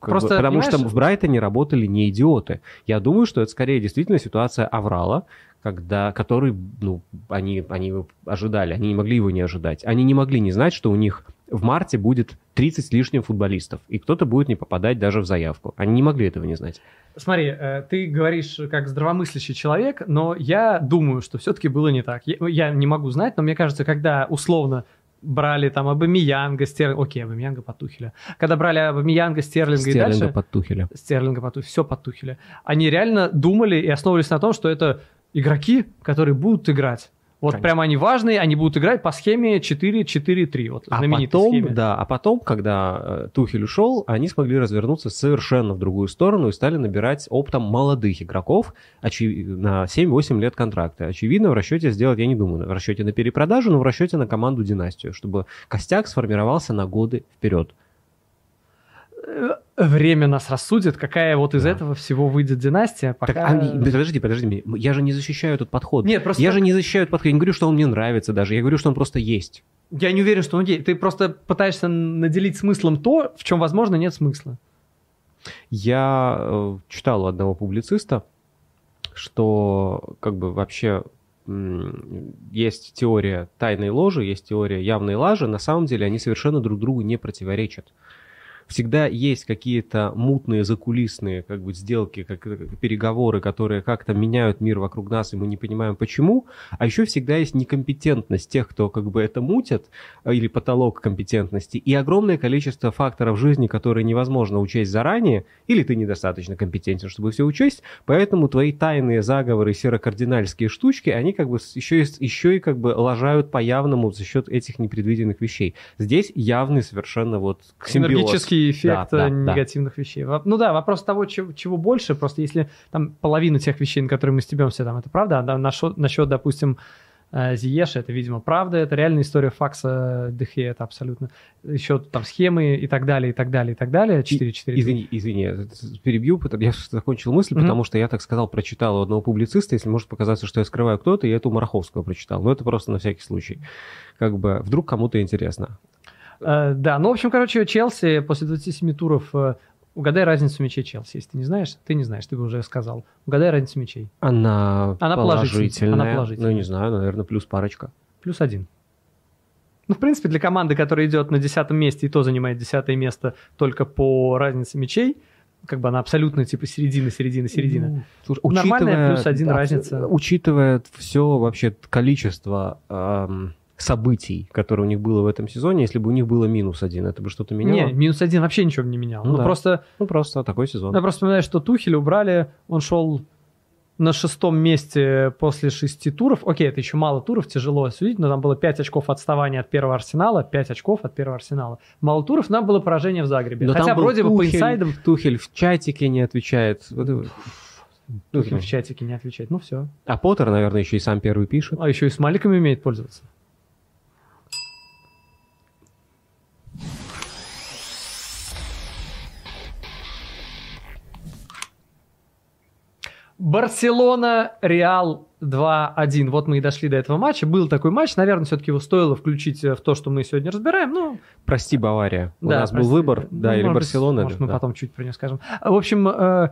Просто, бы, потому что в Брайтоне работали не идиоты. Я думаю, что это скорее действительно ситуация аврала, когда, который, ну, они, они его ожидали, они не могли его не ожидать. Они не могли не знать, что у них в марте будет 30 с лишним футболистов, и кто-то будет не попадать даже в заявку. Они не могли этого не знать. Смотри, э, ты говоришь как здравомыслящий человек, но я думаю, что все-таки было не так. Я, не могу знать, но мне кажется, когда условно брали там Абамиянга, Стерлинга, окей, Абамиянга под Тухеля. Когда брали Абамиянга, Стерлинга, Стерлинга и дальше... под Тухеля. Стерлинга под Тухеля, все под Тухеля. Они реально думали и основывались на том, что это игроки, которые будут играть Вот Конечно. прямо они важные, они будут играть по схеме 4-4-3. Вот А потом, схеме. да, а потом, когда э, Тухель ушел, они смогли развернуться совершенно в другую сторону и стали набирать оптом молодых игроков очи- на 7-8 лет контракта. Очевидно, в расчете сделать, я не думаю, в расчете на перепродажу, но в расчете на команду династию, чтобы костяк сформировался на годы вперед. Э, Время нас рассудит, какая вот из Да. этого всего выйдет династия. Пока... Так, а, подожди, подожди, я же не защищаю этот подход. Нет, просто Я же не защищаю этот подход, я не говорю, что он мне нравится даже, я говорю, что он просто есть. Я не уверен, что он гей. Ты просто пытаешься наделить смыслом то, в чем, возможно, нет смысла. Я э, читал у одного публициста, что как бы вообще есть теория тайной ложи, есть теория явной лажи. На самом деле они совершенно друг другу не противоречат. Всегда есть какие-то мутные, закулисные как бы сделки, как, э, переговоры, которые как-то меняют мир вокруг нас, и мы не понимаем почему. А еще всегда есть некомпетентность тех, кто как бы это мутят, а, или потолок компетентности, и огромное количество факторов жизни, которые невозможно учесть заранее, или ты недостаточно компетентен, чтобы все учесть, поэтому твои тайные заговоры, серокардинальские штучки, они как бы еще и, еще и как бы лажают по явному за счет этих непредвиденных вещей. Здесь явный совершенно вот симбиоз. Энергический эффект Да, да, э, да. негативных вещей. Ну да, вопрос того, чего, чего больше, просто если там половина тех вещей, на которые мы стебемся, там это правда, а насчет, насчет, допустим, э, Зиеша, это, видимо, правда, это реальная история факса Дехе, это абсолютно. Еще там схемы и так далее, и так далее, и так далее. 4-4. Извини, извини, я перебью, я закончил мысль, Мгм. потому что я так сказал, прочитал у одного публициста, если может показаться, что я скрываю кто-то, я эту Мараховского прочитал. Но это просто на всякий случай. Как бы вдруг кому-то интересно. Э, да, ну, в общем, короче, Челси после 27 туров... э, Угадай разницу мячей Челси, если ты не знаешь. Ты не знаешь, ты бы уже сказал. Угадай разницу мячей. Она, Она положительная. положительная. Она положительная. Ну, не знаю, наверное, плюс парочка. Плюс один. Ну, в принципе, для команды, которая идет на десятом месте и то занимает десятое место только по разнице мячей, как бы она абсолютно типа середина, середина, середина. Ну, слушай, Нормальная плюс один да, разница. Учитывая все вообще количество эм, событий, которые у них было в этом сезоне, если бы у них было минус один, это бы что-то меняло? Не, минус один вообще ничего бы не менял. Ну Ну, да. просто, Ну, просто такой сезон. я просто вспоминаю, что Тухеля убрали, он шел на шестом месте после шести туров. Окей, это еще мало туров, тяжело судить, но там было 5 очков отставания от первого Арсенала, 5 очков от первого Арсенала. Мало туров, нам было поражение в Загребе. Но Хотя вроде бы по Тухель, инсайдам Тухель в чатике не отвечает. Тухель в чатике не отвечает. Ну все. А Поттер, наверное, еще и сам первый пишет. А еще и с маликами умеет пользоваться. Барселона, Реал 2-1. Вот мы и дошли до этого матча. Был такой матч. Наверное, все-таки его стоило включить э, в то, что мы сегодня разбираем. Ну, Прости, Бавария. У да, нас прости. был выбор, Ну, да, или может Барселона. Может, мы да. потом чуть про нее скажем. В общем, э,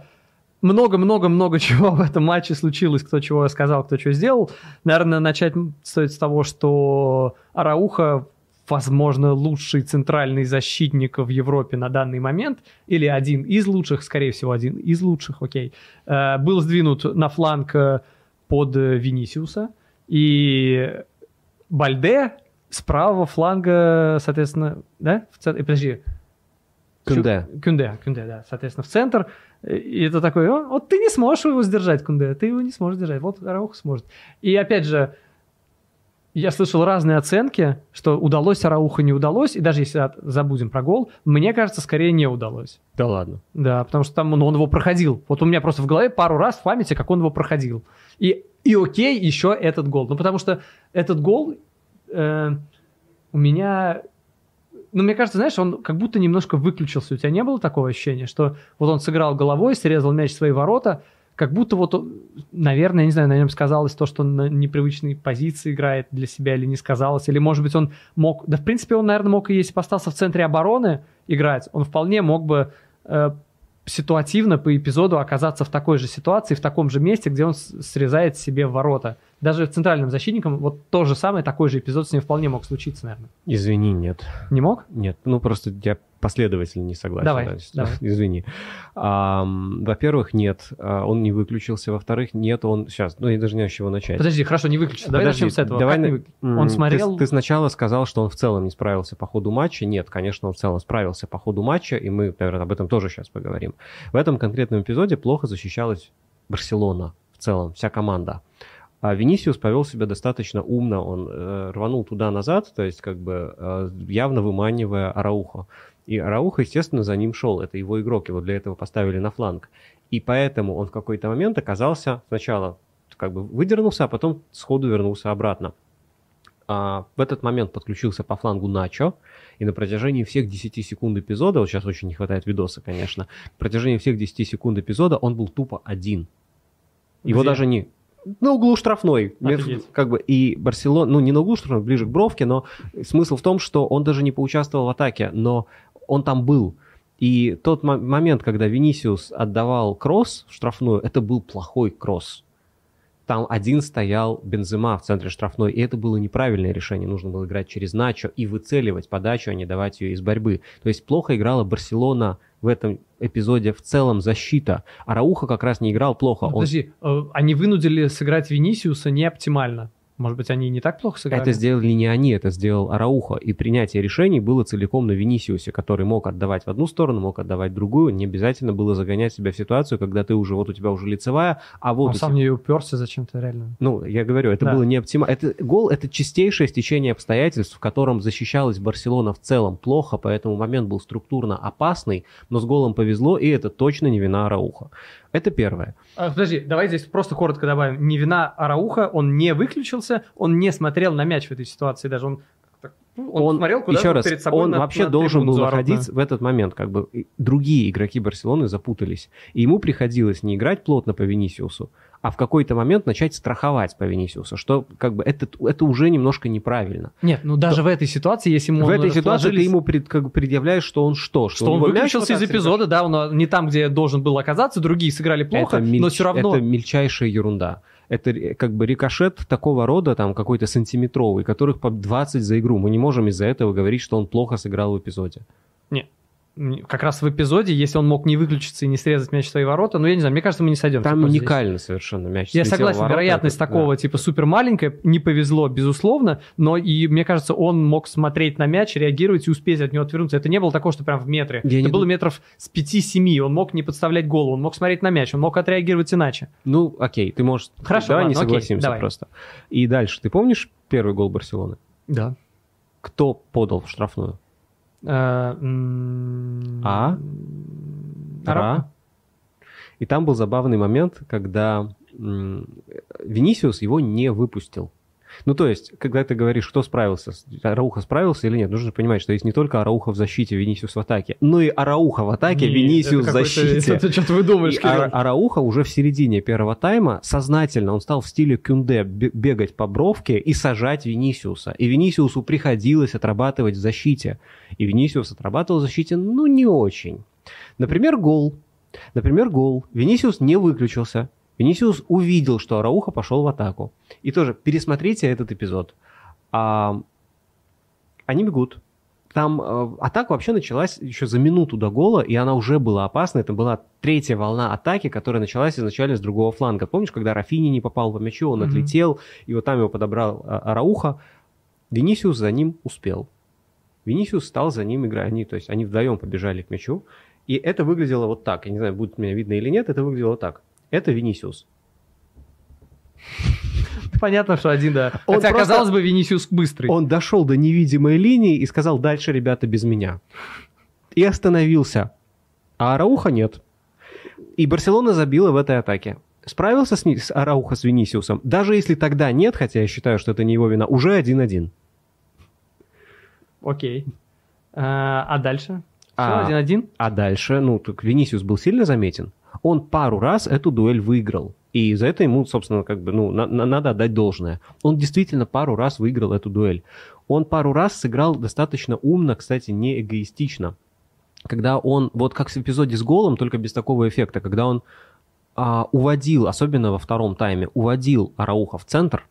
много-много-много чего в этом матче случилось, кто чего сказал, кто что сделал. Наверное, начать стоит с того, что Арауха, возможно, лучший центральный защитник в Европе на данный момент, или один из лучших, скорее всего, один из лучших, окей, э, был сдвинут на фланг э, под Винисиуса, и Бальде с правого фланга, соответственно, да? В цент- э, Подожди, Кюнде. Чу- Кюнде, Кюнде, да, соответственно, в центр. И это такой, «О, вот ты не сможешь его сдержать, Кюнде, ты его не сможешь держать, вот Араух сможет. И опять же, я слышал разные оценки, что удалось Арауха, не удалось, и даже если от- забудем про гол, мне кажется, скорее не удалось. Да ладно. Да, потому что там ну, он его проходил. Вот у меня просто в голове пару раз в памяти, как он его проходил. И, и окей, еще этот гол. Ну, потому что этот гол э, у меня... Ну, мне кажется, знаешь, он как будто немножко выключился. У тебя не было такого ощущения, что вот он сыграл головой, срезал мяч в свои ворота, как будто вот, наверное, я не знаю, на нем сказалось то, что он на непривычной позиции играет для себя или не сказалось, или, может быть, он мог... Да, в принципе, он, наверное, мог и если бы остался в центре обороны играть, он вполне мог бы э, ситуативно по эпизоду оказаться в такой же ситуации, в таком же месте, где он срезает себе ворота. Даже центральным защитником вот то же самое, такой же эпизод с ним вполне мог случиться, наверное. Извини, нет. Не мог? Нет, ну просто я последовательно не согласен. Давай, да, давай. Извини. Ам, во-первых, нет, а, он не выключился. Во-вторых, нет, он... Сейчас, ну я даже не знаю, с чего начать. Подожди, хорошо, не выключи. Давай Подожди, начнем с этого. давай Как не Он ты- смотрел... Ты, сначала сказал, что он в целом не справился по ходу матча. Нет, конечно, он в целом справился по ходу матча, и мы, наверное, об этом тоже сейчас поговорим. В этом конкретном эпизоде плохо защищалась Барселона в целом, вся команда. А Венисиус повел себя достаточно умно, он э, рванул туда-назад, то есть как бы э, явно выманивая Араухо. И Арауха, естественно, за ним шел. Это его игрок, его для этого поставили на фланг. И поэтому он в какой-то момент оказался сначала как бы выдернулся, а потом сходу вернулся обратно. А в этот момент подключился по флангу Начо, и на протяжении всех 10 секунд эпизода, вот сейчас очень не хватает видоса, конечно, на протяжении всех 10 секунд эпизода он был тупо один. Его Где? даже не... На углу штрафной. Офигеть. Как бы, и Барселона, ну не на углу штрафной, ближе к бровке, но смысл в том, что он даже не поучаствовал в атаке, но он там был. И тот мо- момент, когда Венисиус отдавал кросс в штрафную, это был плохой кросс. Там один стоял Бензема в центре штрафной, и это было неправильное решение. Нужно было играть через Начо и выцеливать подачу, а не давать ее из борьбы. То есть плохо играла Барселона в этом эпизоде в целом защита. А Рауха как раз не играл плохо. Ну, Он Подожди, э, они вынудили сыграть Венисиуса не оптимально. Может быть, они не так плохо сыграли? Это сделали не они, это сделал Араухо. И принятие решений было целиком на Венисиусе, который мог отдавать в одну сторону, мог отдавать в другую. Не обязательно было загонять себя в ситуацию, когда ты уже, вот у тебя уже лицевая, а вот Он сам тебя- не уперся зачем-то реально. Ну, я говорю, это Да. было не оптимально. Это гол, это чистейшее стечение обстоятельств, в котором защищалась Барселона в целом плохо, поэтому момент был структурно опасный, но с голом повезло, и это точно не вина Арауха. Это первое. А, подожди, давай здесь просто коротко добавим. Не вина Арауха, он не выключился, он не смотрел на мяч в этой ситуации даже. Он, ну, он, смотрел куда еще раз, перед собой он на- вообще на должен был заворотную. находиться в этот момент, как бы другие игроки Барселоны запутались, и ему приходилось не играть плотно по Венисиусу, а в какой-то момент начать страховать по Венисиусу, что как бы это, это уже немножко неправильно. Нет, ну даже в этой ситуации, если ему в этой ситуации ты ему пред- как бы предъявляешь, что он что? что у он выключился из эпизода, да, он а, не там, где должен был оказаться, другие сыграли плохо, это но мельч- все равно... Это мельчайшая ерунда. Это ре- как бы рикошет такого рода, там какой-то сантиметровый, которых по 20 за игру. Мы не можем из-за этого говорить, что он плохо сыграл в эпизоде. М, Как раз в эпизоде, если он мог не выключиться и не срезать мяч в свои ворота, ну я не знаю, мне кажется, мы не сойдем. Там уникально совершенно мяч. Я согласен, ворота, вероятность это- такого типа супер маленькая, не повезло, безусловно, но и мне кажется, он мог смотреть на мяч, реагировать и успеть от него отвернуться. Это не было такого, что прям в метре. Я Это не было дум- метров с 5-7, он мог не подставлять голову, он мог смотреть на мяч, он мог отреагировать иначе. Ну, окей, ты можешь... Хорошо, давай не ладно, окей, согласимся давай. просто. И дальше. Ты помнишь первый гол Барселоны? Да. Кто подал в штрафную? Э, А? Ра. И там был забавный момент, когда Венисиус его не выпустил. Ну, то есть, когда ты говоришь, кто справился, Арауха справился или нет, нужно понимать, что есть не только Арауха в защите, Венисиус в атаке, но и Арауха в атаке, Не, Венисиус в защите. Это что-то выдумываешь, Ара-. Арауха уже в середине первого тайма сознательно, он стал в стиле Кюнде бе- бегать по бровке и сажать Венисиуса. И Венисиусу приходилось отрабатывать в защите. И Венисиус отрабатывал в защите, ну, не очень. Например, гол. Например, гол. Венисиус не выключился. Венисиус увидел, что Арауха пошел в атаку. И тоже пересмотрите этот эпизод. А, они бегут. Там э, атака вообще началась еще за минуту до гола, и она уже была опасна. Это была третья волна атаки, которая началась изначально с другого фланга. Помнишь, когда Рафини не попал по мячу, он Мгм. отлетел, и вот там его подобрал а, Арауха. Венисиус за ним успел. Венисиус стал за ним играть. Они, то есть они вдвоем побежали к мячу. И это выглядело вот так. Я не знаю, будет меня видно или нет, это выглядело вот так. Это Венисиус. Понятно, что один, да. Он Хотя, просто- казалось бы, Венисиус быстрый. Он дошел до невидимой линии и сказал, дальше, ребята, без меня. И остановился. А Арауха нет. И Барселона забила в этой атаке. Справился с, с Арауха с Венисиусом. Даже если тогда нет, хотя я считаю, что это не его вина, уже 1-1. Окей. А, а дальше? Все, А. один-один? А дальше, ну, так Венисиус был сильно заметен. Он пару раз эту дуэль выиграл. И за это ему, собственно, как бы, ну, на- на- надо отдать должное. Он действительно пару раз выиграл эту дуэль. Он пару раз сыграл достаточно умно, кстати, не эгоистично. Когда он, вот как в эпизоде с голом, только без такого эффекта, когда он а, уводил, особенно во втором тайме, уводил Арауха в центр,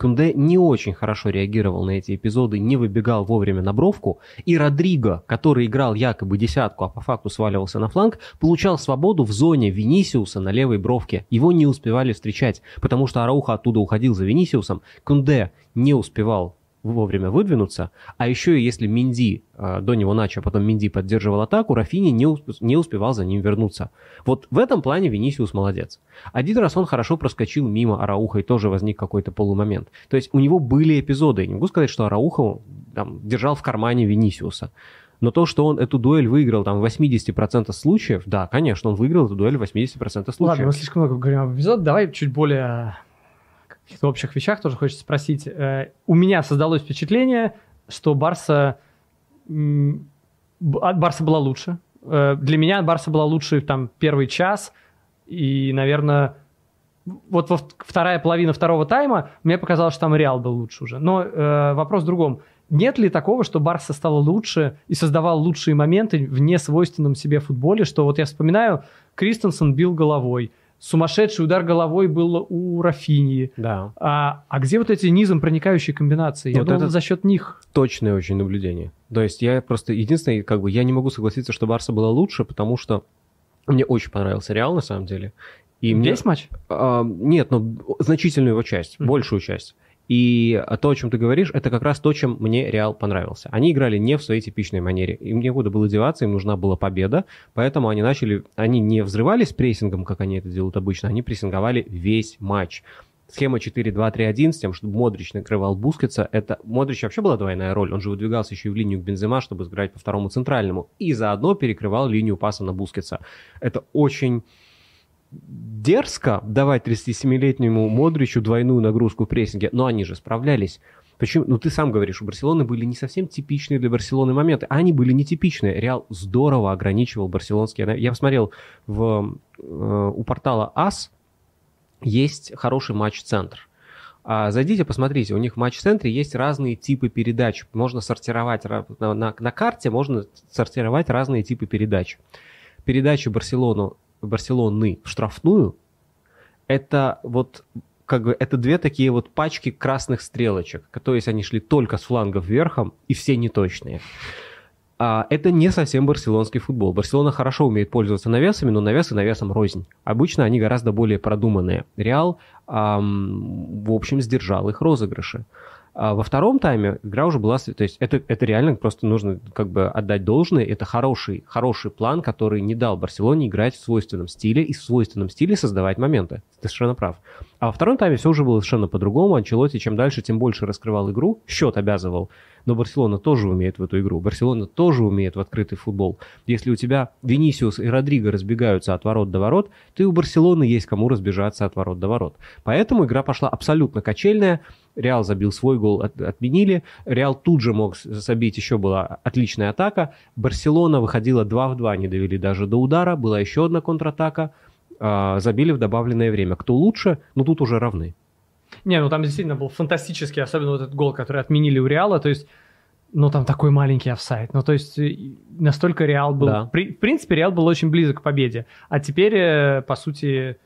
Кунде не очень хорошо реагировал на эти эпизоды, не выбегал вовремя на бровку, и Родриго, который играл якобы десятку, а по факту сваливался на фланг, получал свободу в зоне Венисиуса на левой бровке. Его не успевали встречать, потому что Арауха оттуда уходил за Венисиусом, Кунде не успевал вовремя выдвинуться, а еще и если Минди, э, до него Начо, а потом Минди поддерживал атаку, Рафини не, не успевал за ним вернуться. Вот в этом плане Венисиус молодец. Один раз он хорошо проскочил мимо Арауха, и тоже возник какой-то полумомент. То есть у него были эпизоды, я не могу сказать, что Арауха там, держал в кармане Венисиуса. Но то, что он эту дуэль выиграл там в 80% случаев, да, конечно, он выиграл эту дуэль в 80% случаев. Ладно, мы слишком много говорим об эпизоде, давай чуть более каких-то общих вещах тоже хочется спросить. Э, у меня создалось впечатление, что Барса... Барса была лучше. Э, для меня Барса была лучше там первый час, и, наверное, вот во вторая половина второго тайма мне показалось, что там Реал был лучше уже. Но э, вопрос в другом. Нет ли такого, что Барса стала лучше и создавал лучшие моменты в несвойственном себе футболе, что вот я вспоминаю, Кристенсен бил головой, сумасшедший удар головой был у Рафинии. Да. А, а где вот эти низом проникающие комбинации? Я вот думал, это за счет них. Точное очень наблюдение. То есть я просто единственное, как бы я не могу согласиться, что Барса была лучше, потому что мне очень понравился Реал на самом деле. И Весь мне... матч? А, нет, но значительную его часть, mm-hmm. большую часть. И то, о чем ты говоришь, это как раз то, чем мне Реал понравился. Они играли не в своей типичной манере. Им некуда было деваться, им нужна была победа. Поэтому они начали... Они не взрывались прессингом, как они это делают обычно. Они прессинговали весь матч. Схема 4-2-3-1 с тем, чтобы Модрич накрывал Бускетса, это... Модрич вообще была двойная роль. Он же выдвигался еще и в линию к Бензема, чтобы сыграть по второму центральному. И заодно перекрывал линию паса на Бускетса. Это очень дерзко давать 37-летнему Модричу двойную нагрузку в прессинге, но они же справлялись. Почему? Ну, ты сам говоришь, у Барселоны были не совсем типичные для Барселоны моменты, а они были нетипичные. Реал здорово ограничивал барселонские... Я посмотрел в, э, у портала АС есть хороший матч-центр. А зайдите, посмотрите, у них в матч-центре есть разные типы передач. Можно сортировать на, на, на карте, можно сортировать разные типы передач. Передачи Барселону Барселоны в штрафную, это вот как бы это две такие вот пачки красных стрелочек, то есть они шли только с флангов верхом и все неточные. А это не совсем барселонский футбол. Барселона хорошо умеет пользоваться навесами, но навесы навесом рознь. Обычно они гораздо более продуманные. Реал, эм, в общем, сдержал их розыгрыши. А во втором тайме игра уже была... То есть это, это реально просто нужно как бы отдать должное. Это хороший, хороший план, который не дал Барселоне играть в свойственном стиле и в свойственном стиле создавать моменты. Ты совершенно прав. А во втором тайме все уже было совершенно по-другому. Анчелоти чем дальше, тем больше раскрывал игру. Счет обязывал. Но Барселона тоже умеет в эту игру. Барселона тоже умеет в открытый футбол. Если у тебя Венисиус и Родриго разбегаются от ворот до ворот, то и у Барселоны есть кому разбежаться от ворот до ворот. Поэтому игра пошла абсолютно качельная. Реал забил свой гол, от, отменили. Реал тут же мог забить, еще была отличная атака. Барселона выходила 2 в 2, не довели даже до удара. Была еще одна контратака. Э, забили в добавленное время. Кто лучше? Ну, тут уже равны. Не, ну там действительно был фантастический, особенно вот этот гол, который отменили у Реала. То есть ну, там такой маленький офсайд. Ну, то есть настолько Реал был... Да. При, в принципе, Реал был очень близок к победе. А теперь, э, по сути,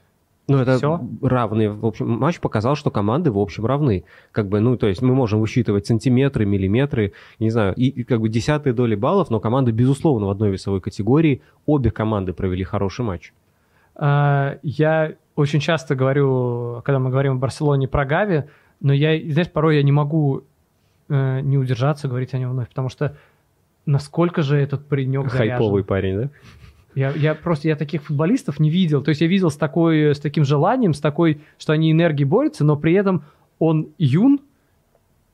ну, это Все? равные. В общем, матч показал, что команды, в общем, равны. Как бы, ну, то есть мы можем высчитывать сантиметры, миллиметры, не знаю, и, и как бы десятые доли баллов, но команды, безусловно, в одной весовой категории. Обе команды провели хороший матч. А, я очень часто говорю, когда мы говорим о Барселоне, про Гави, но я, знаешь, порой я не могу э, не удержаться говорить о нем вновь, потому что насколько же этот паренек заряжен. Хайповый парень, да? Я, я просто я таких футболистов не видел. То есть я видел с, такой, с таким желанием, с такой, что они энергией борются, но при этом он юн,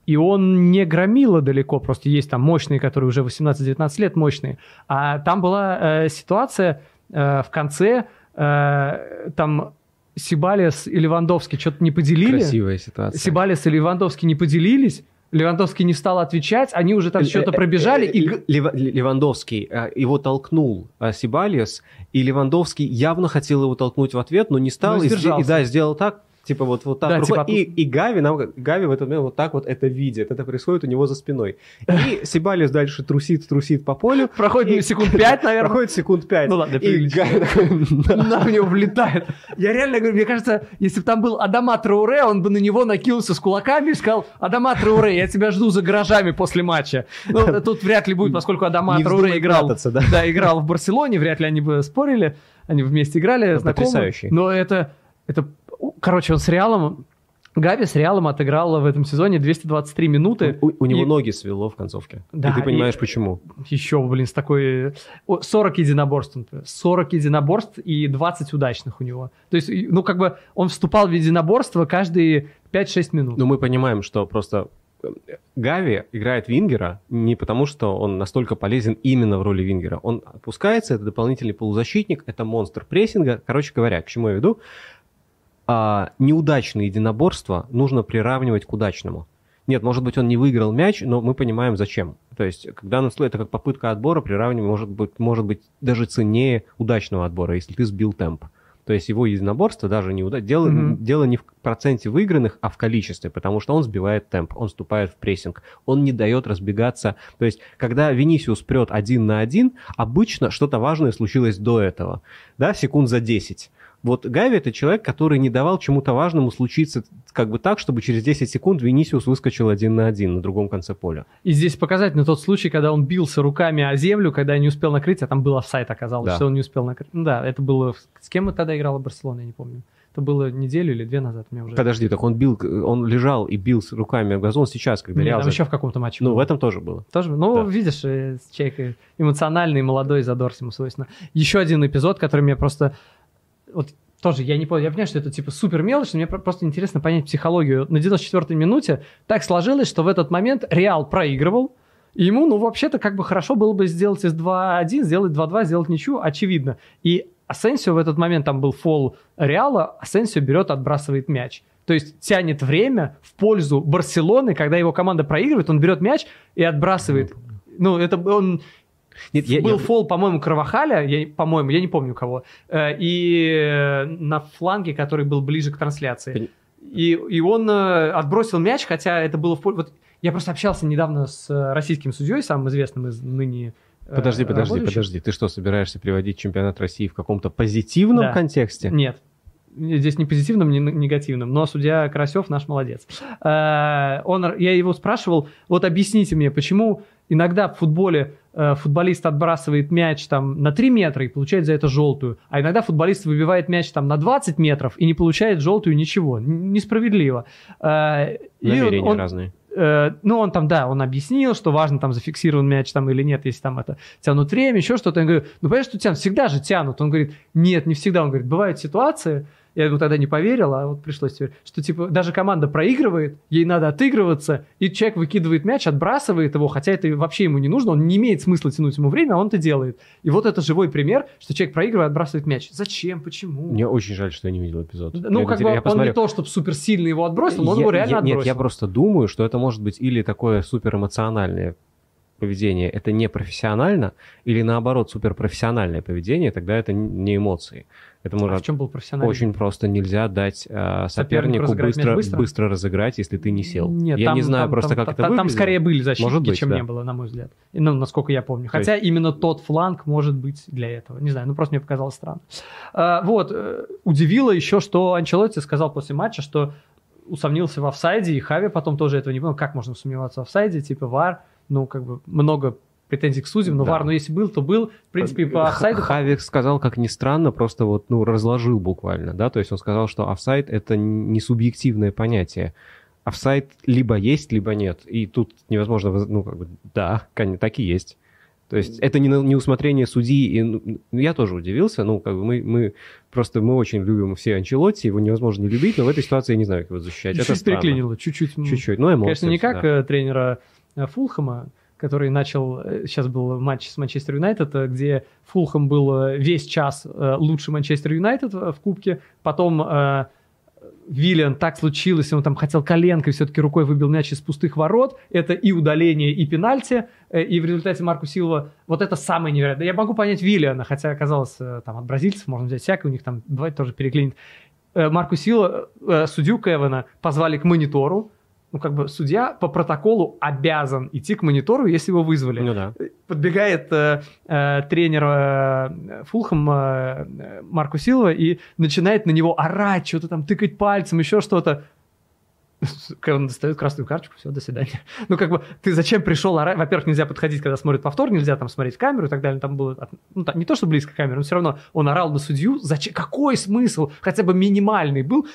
и он не громила далеко, просто есть там мощные, которые уже 18-19 лет мощные. А там была э, ситуация э, в конце, э, там Сибалес и Левандовский что-то не поделили. Красивая ситуация. Сибалес и Левандовский не поделились, Левандовский не стал отвечать, они уже там что-то пробежали. И... Левандовский э, его толкнул э, Сибалиус, и Левандовский явно хотел его толкнуть в ответ, но не стал. Но и, и да, сделал так, Типа вот, вот так. Да, типа... и, и Гави, нам, Гави в этот момент вот так вот это видит. Это происходит у него за спиной. И Сибалис дальше трусит, трусит по полю. Проходит и... секунд пять, наверное. Проходит секунд пять. Ну ладно, и Гави на него влетает. Я реально говорю, мне кажется, если бы там был Адама Трауре, он бы на него накинулся с кулаками и сказал, Адама Трауре, я тебя жду за гаражами после матча. Ну, тут вряд ли будет, поскольку Адама Трауре играл, да, играл в Барселоне, вряд ли они бы спорили. Они вместе играли, ну, знакомы. Потрясающий. Но это, это короче, он с Реалом Гави с Реалом отыграла в этом сезоне 223 минуты. У, у него И- ноги свело в концовке. Да, и ты понимаешь, и- почему. Еще, блин, с такой... о, 40 единоборств. например. 40 единоборств и 20 удачных у него. То есть, ну, как бы он вступал в единоборство каждые 5-6 минут. Но мы понимаем, что просто э, Гави играет Вингера не потому, что он настолько полезен именно в роли Вингера. Он опускается, это дополнительный полузащитник, это монстр прессинга. Короче говоря, к чему я веду? А, неудачные единоборства нужно приравнивать к удачному. Нет, может быть, он не выиграл мяч, но мы понимаем, зачем. То есть, в данном случае это как попытка отбора, приравнивание может быть, может быть даже ценнее удачного отбора, если ты сбил темп. То есть его единоборство даже не уда... дело, Мгм. дело не в проценте выигранных, а в количестве, потому что он сбивает темп, он вступает в прессинг, он не дает разбегаться. То есть, когда Венисиус прет один на один, обычно что-то важное случилось до этого, да, секунд за 10. Вот Гави это человек, который не давал чему-то важному случиться как бы так, чтобы через 10 секунд Венисиус выскочил один на один на другом конце поля. И здесь показательно тот случай, когда он бился руками о землю, когда не успел накрыть, а там был офсайт оказалось, Да. что он не успел накрыть. Ну да, это было... С кем мы тогда играла Барселона, я не помню. Это было неделю или две назад, мне уже... Подожди, так он бил, он лежал и бил с руками об газон сейчас, когда Реал... там за- еще в каком-то матче Ну, было. в этом тоже было. Тоже, ну, Да. видишь, э, человек эмоциональный, молодой, задор всему свойственно. Еще один эпизод, который мне просто... Вот тоже, я не понял, я понимаю, что это типа супер мелочь, но мне про- просто интересно понять психологию. На 94-й минуте так сложилось, что в этот момент Реал проигрывал, и ему, ну, вообще-то, как бы хорошо было бы сделать из 2-1, сделать 2-2, сделать ничью, очевидно. И Асенсио в этот момент, там был фол Реала, Асенсио берет, отбрасывает мяч. То есть тянет время в пользу Барселоны, когда его команда проигрывает, он берет мяч и отбрасывает. Ну, это он... Нет, я- был я- фол, по-моему, Кровахаля, я, по-моему, я не помню кого, э, и э, на фланге, который был ближе к трансляции. И, и он э, отбросил мяч, хотя это было в пол- Вот я просто общался недавно с российским судьей, самым известным из ныне Подожди, подожди, работающих. подожди. Ты что, собираешься приводить чемпионат России в каком-то позитивном Да. контексте? Нет. Здесь не позитивным, не негативным, но судья Карасев наш молодец. Он, я его спрашивал, вот объясните мне, почему иногда в футболе э, футболист отбрасывает мяч там на 3 метра и получает за это желтую, а иногда футболист выбивает мяч там на 20 метров и не получает желтую ничего. Несправедливо. Э, Намерения он- разные. Э, ну, он там, да, он объяснил, что важно, там, зафиксирован мяч там или нет, если там это тянут время, еще что-то. Я говорю, ну, понимаешь, что тянут? Всегда же тянут. Он говорит, нет, не всегда. Он говорит, бывают ситуации, я ему тогда не поверил, а вот пришлось теперь, что, типа, даже команда проигрывает, ей надо отыгрываться, и человек выкидывает мяч, отбрасывает его, хотя это вообще ему не нужно, он не имеет смысла тянуть ему время, а он это делает. И вот это живой пример, что человек проигрывает, отбрасывает мяч. Зачем? Почему? Мне очень жаль, что я не видел эпизод. Ну, Я как бы он не то, чтобы суперсильно его отбросил, но он Я- его реально я- отбросил. Нет, я просто думаю, что это может быть или такое суперэмоциональное поведение, это не профессионально, или наоборот суперпрофессиональное поведение, тогда это не эмоции. Это А может в чем был профессионализм? очень просто нельзя дать э, Сопернику мяч быстро, быстро? быстро разыграть, если ты не сел. Нет, я там- не знаю там- просто, там- как там, это Там выглядело. скорее были защитники, Может быть, чем да. не было, на мой взгляд. И, Ну, насколько я помню. То Хотя именно тот фланг может быть для этого. Не знаю, ну просто мне показалось странно. А, вот, э, удивило еще, что Анчелотти сказал после матча, что усомнился в офсайде, и Хави потом тоже этого не понял. Как можно сомневаться в офсайде? Типа ВАР, ну, как бы много претензий к судьям, но Да. ВАР, ну, если был, то был. В принципе, по офсайду... Хавик сказал, как ни странно, просто вот, ну, разложил буквально, да, то есть он сказал, что офсайд это не субъективное понятие. Офсайд либо есть, либо нет. И тут невозможно, воз- ну, как бы, да, так и есть. То есть это не, не усмотрение судьи. И, ну, я тоже удивился. Ну, как бы мы, мы просто мы очень любим все Анчелотти, его невозможно не любить, но в этой ситуации я не знаю, как его защищать. это Чуть-чуть странно. переклинило, чуть-чуть. м, Чуть-чуть. Ну, эмоции. Конечно, не как всегда. э, тренера э, Фулхэма, который начал... э, Сейчас был матч с Манчестер Юнайтед, э, где Фулхэм был э, весь час лучше Манчестер Юнайтед в кубке. Потом Виллиан так случилось, он там хотел коленкой все-таки рукой выбил мяч из пустых ворот. Это и удаление, и пенальти. И в результате Марку Силва... Вот это самое невероятное. Я могу понять Виллиана, хотя оказалось, там от бразильцев можно взять всякое, у них там бывает тоже переклинит. Марку Сила, судью Кевана, позвали к монитору. Ну, как бы судья по протоколу обязан идти к монитору, если его вызвали. Ну да. Подбегает э, э, тренер э, Фулхэм э, Марку Силва и начинает на него орать, что-то там тыкать пальцем, еще что-то. Кевин достает красную карточку, все, до свидания. Ну, как бы, ты зачем пришел орать? Во-первых, нельзя подходить, когда смотрит повтор, нельзя там смотреть в камеру и так далее. Там было, ну, там, не то, что близко к камере, но все равно он орал на судью. Зачем? Какой смысл? Хотя бы минимальный был.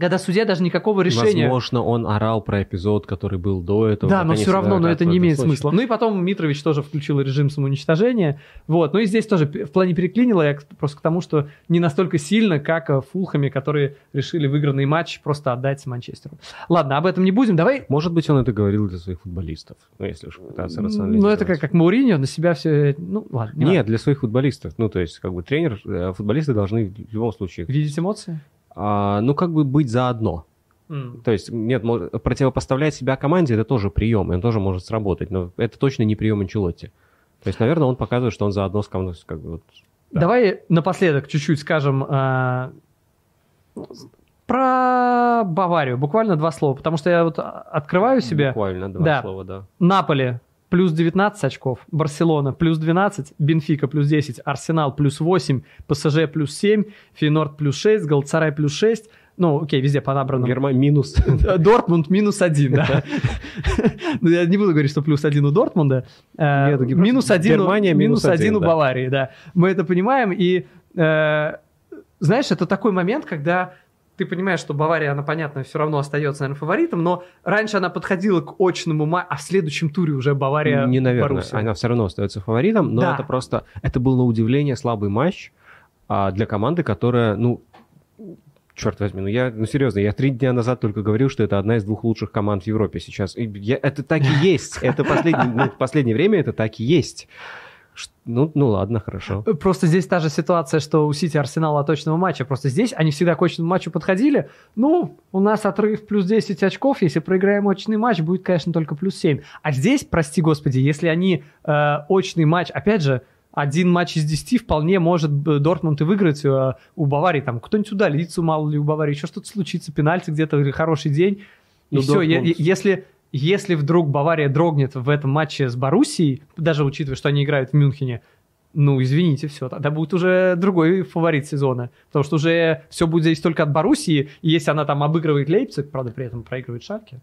Когда судья даже никакого решения... Возможно, он орал про эпизод, который был до этого. Да, но все равно, но это не имеет случае. смысла. Ну и потом Митрович тоже включил режим самоуничтожения. Вот. Ну и здесь тоже в плане переклинило я просто к тому, что не настолько сильно, как э, в Фулхаме, которые решили выигранный матч просто отдать Манчестеру. Ладно, об этом не будем. Давай Может быть, он это говорил для своих футболистов, ну, если уж пытаться рационализировать. Ну, это как, как Мауриньо на себя все... Ну, ладно. не Нет, для своих футболистов. Ну, то есть, как бы тренер, э, футболисты должны в любом случае, важно. Видеть эмоции? А, ну, как бы быть заодно. М. То есть, нет, противопоставлять себя команде, это тоже прием, и он тоже может сработать, но это точно не прием Анчелотти. То есть, наверное, он показывает, что он заодно с командой, как бы вот, Да. Давай напоследок чуть-чуть скажем э, про Баварию. Буквально два слова, потому что я вот а, открываю себе... буквально два Да. слова, да. Наполе плюс 19 очков, Барселона плюс 12, Бенфика плюс 10, Арсенал плюс 8, ПСЖ плюс 7, Фейнорд плюс 6, Галцарай плюс 6. Ну, окей, везде по набранным. Герма- минус. Дортмунд минус один, да. Ну, я не буду говорить, что плюс один у Дортмунда. Минус один, у- Германия минус один у. Баварии, да. Мы это понимаем. И, э, знаешь, это такой момент, когда ты понимаешь, что Бавария, она, понятно, все равно остается, наверное, фаворитом, но раньше она подходила к очному матчу, а в следующем туре уже Бавария Не, наверное. Боруссия. Она все равно остается фаворитом, но Да. это просто... Это был на удивление слабый матч а, для команды, которая, ну, черт возьми, ну я, ну серьезно, я три дня назад только говорил, что это одна из двух лучших команд в Европе сейчас. И я- это так и есть. Это ну, последнее время это так и есть. Ну, ну ладно, хорошо. Просто здесь та же ситуация, что у Сити Арсенал от точного матча. Просто здесь они всегда к очному матчу подходили. Ну, у нас отрыв плюс 10 очков. Если проиграем очный матч, будет, конечно, только плюс 7. А здесь, прости господи, если они э, очный матч, опять же, один матч из 10 вполне может э, Дортмунд и выиграть э, у Баварии. Там кто-нибудь удалится, мало ли у Баварии, еще что-то случится, пенальти где-то или хороший день. И Ну, все, Дортмунд- если, если вдруг Бавария дрогнет в этом матче с Боруссией, даже учитывая, что они играют в Мюнхене, ну, извините, все, тогда будет уже другой фаворит сезона. Потому что уже все будет зависеть только от Боруссии. И если она там обыгрывает Лейпциг, правда, при этом проигрывает Шальке,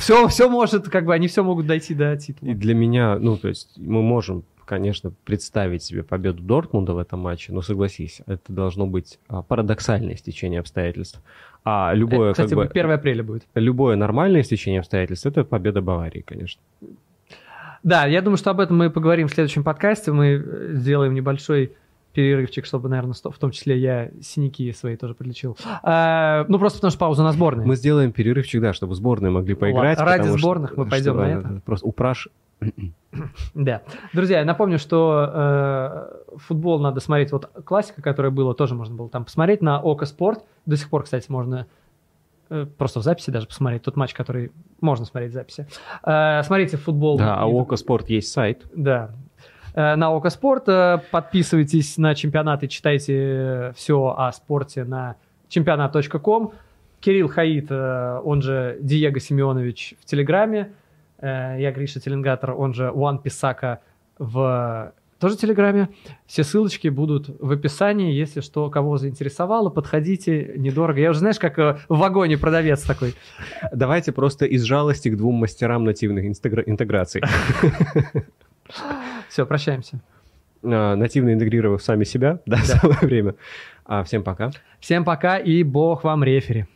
все, все может, как бы, они все могут дойти до титула. И для меня, ну, то есть мы можем, конечно, представить себе победу Дортмунда в этом матче, но согласись, это должно быть а, парадоксальное стечение обстоятельств. А любое, Э, Кстати, как бы, 1 апреля будет. любое нормальное стечение обстоятельств это победа Баварии, конечно. Да, я думаю, что об этом мы поговорим в следующем подкасте. Мы э, сделаем небольшой перерывчик, чтобы, наверное, в том числе я синяки свои тоже подлечил. А, ну, просто потому что пауза на сборной. Мы сделаем перерывчик, да, чтобы сборные могли поиграть. ради потому что- сборных мы пойдем что, на э, это. Просто упраш. Да. Друзья, напомню, что э, футбол надо смотреть. Вот классика, которая была, тоже можно было там посмотреть на Око Спорт. До сих пор, кстати, можно э, просто в записи даже посмотреть тот матч, который можно смотреть в записи. Э, смотрите футбол. Да, а у Око Спорт есть сайт. Да. Э, На Око Спорт. Э, Подписывайтесь на чемпионаты, читайте все о спорте на чемпионат.ком. Кирилл Хаид, э, он же Диего Семенович в Телеграме. Э, Я Гриша Теленгатор, он же Уан Писака в тоже Телеграме. Все ссылочки будут в описании. Если что, кого заинтересовало, подходите, недорого. Я уже, знаешь, как э, в вагоне продавец такой. Давайте просто из жалости к двум мастерам нативных интеграций. Все, прощаемся. А, Нативно интегрировав сами себя, да, самое время. А, Всем пока. Всем пока и бог вам рефери.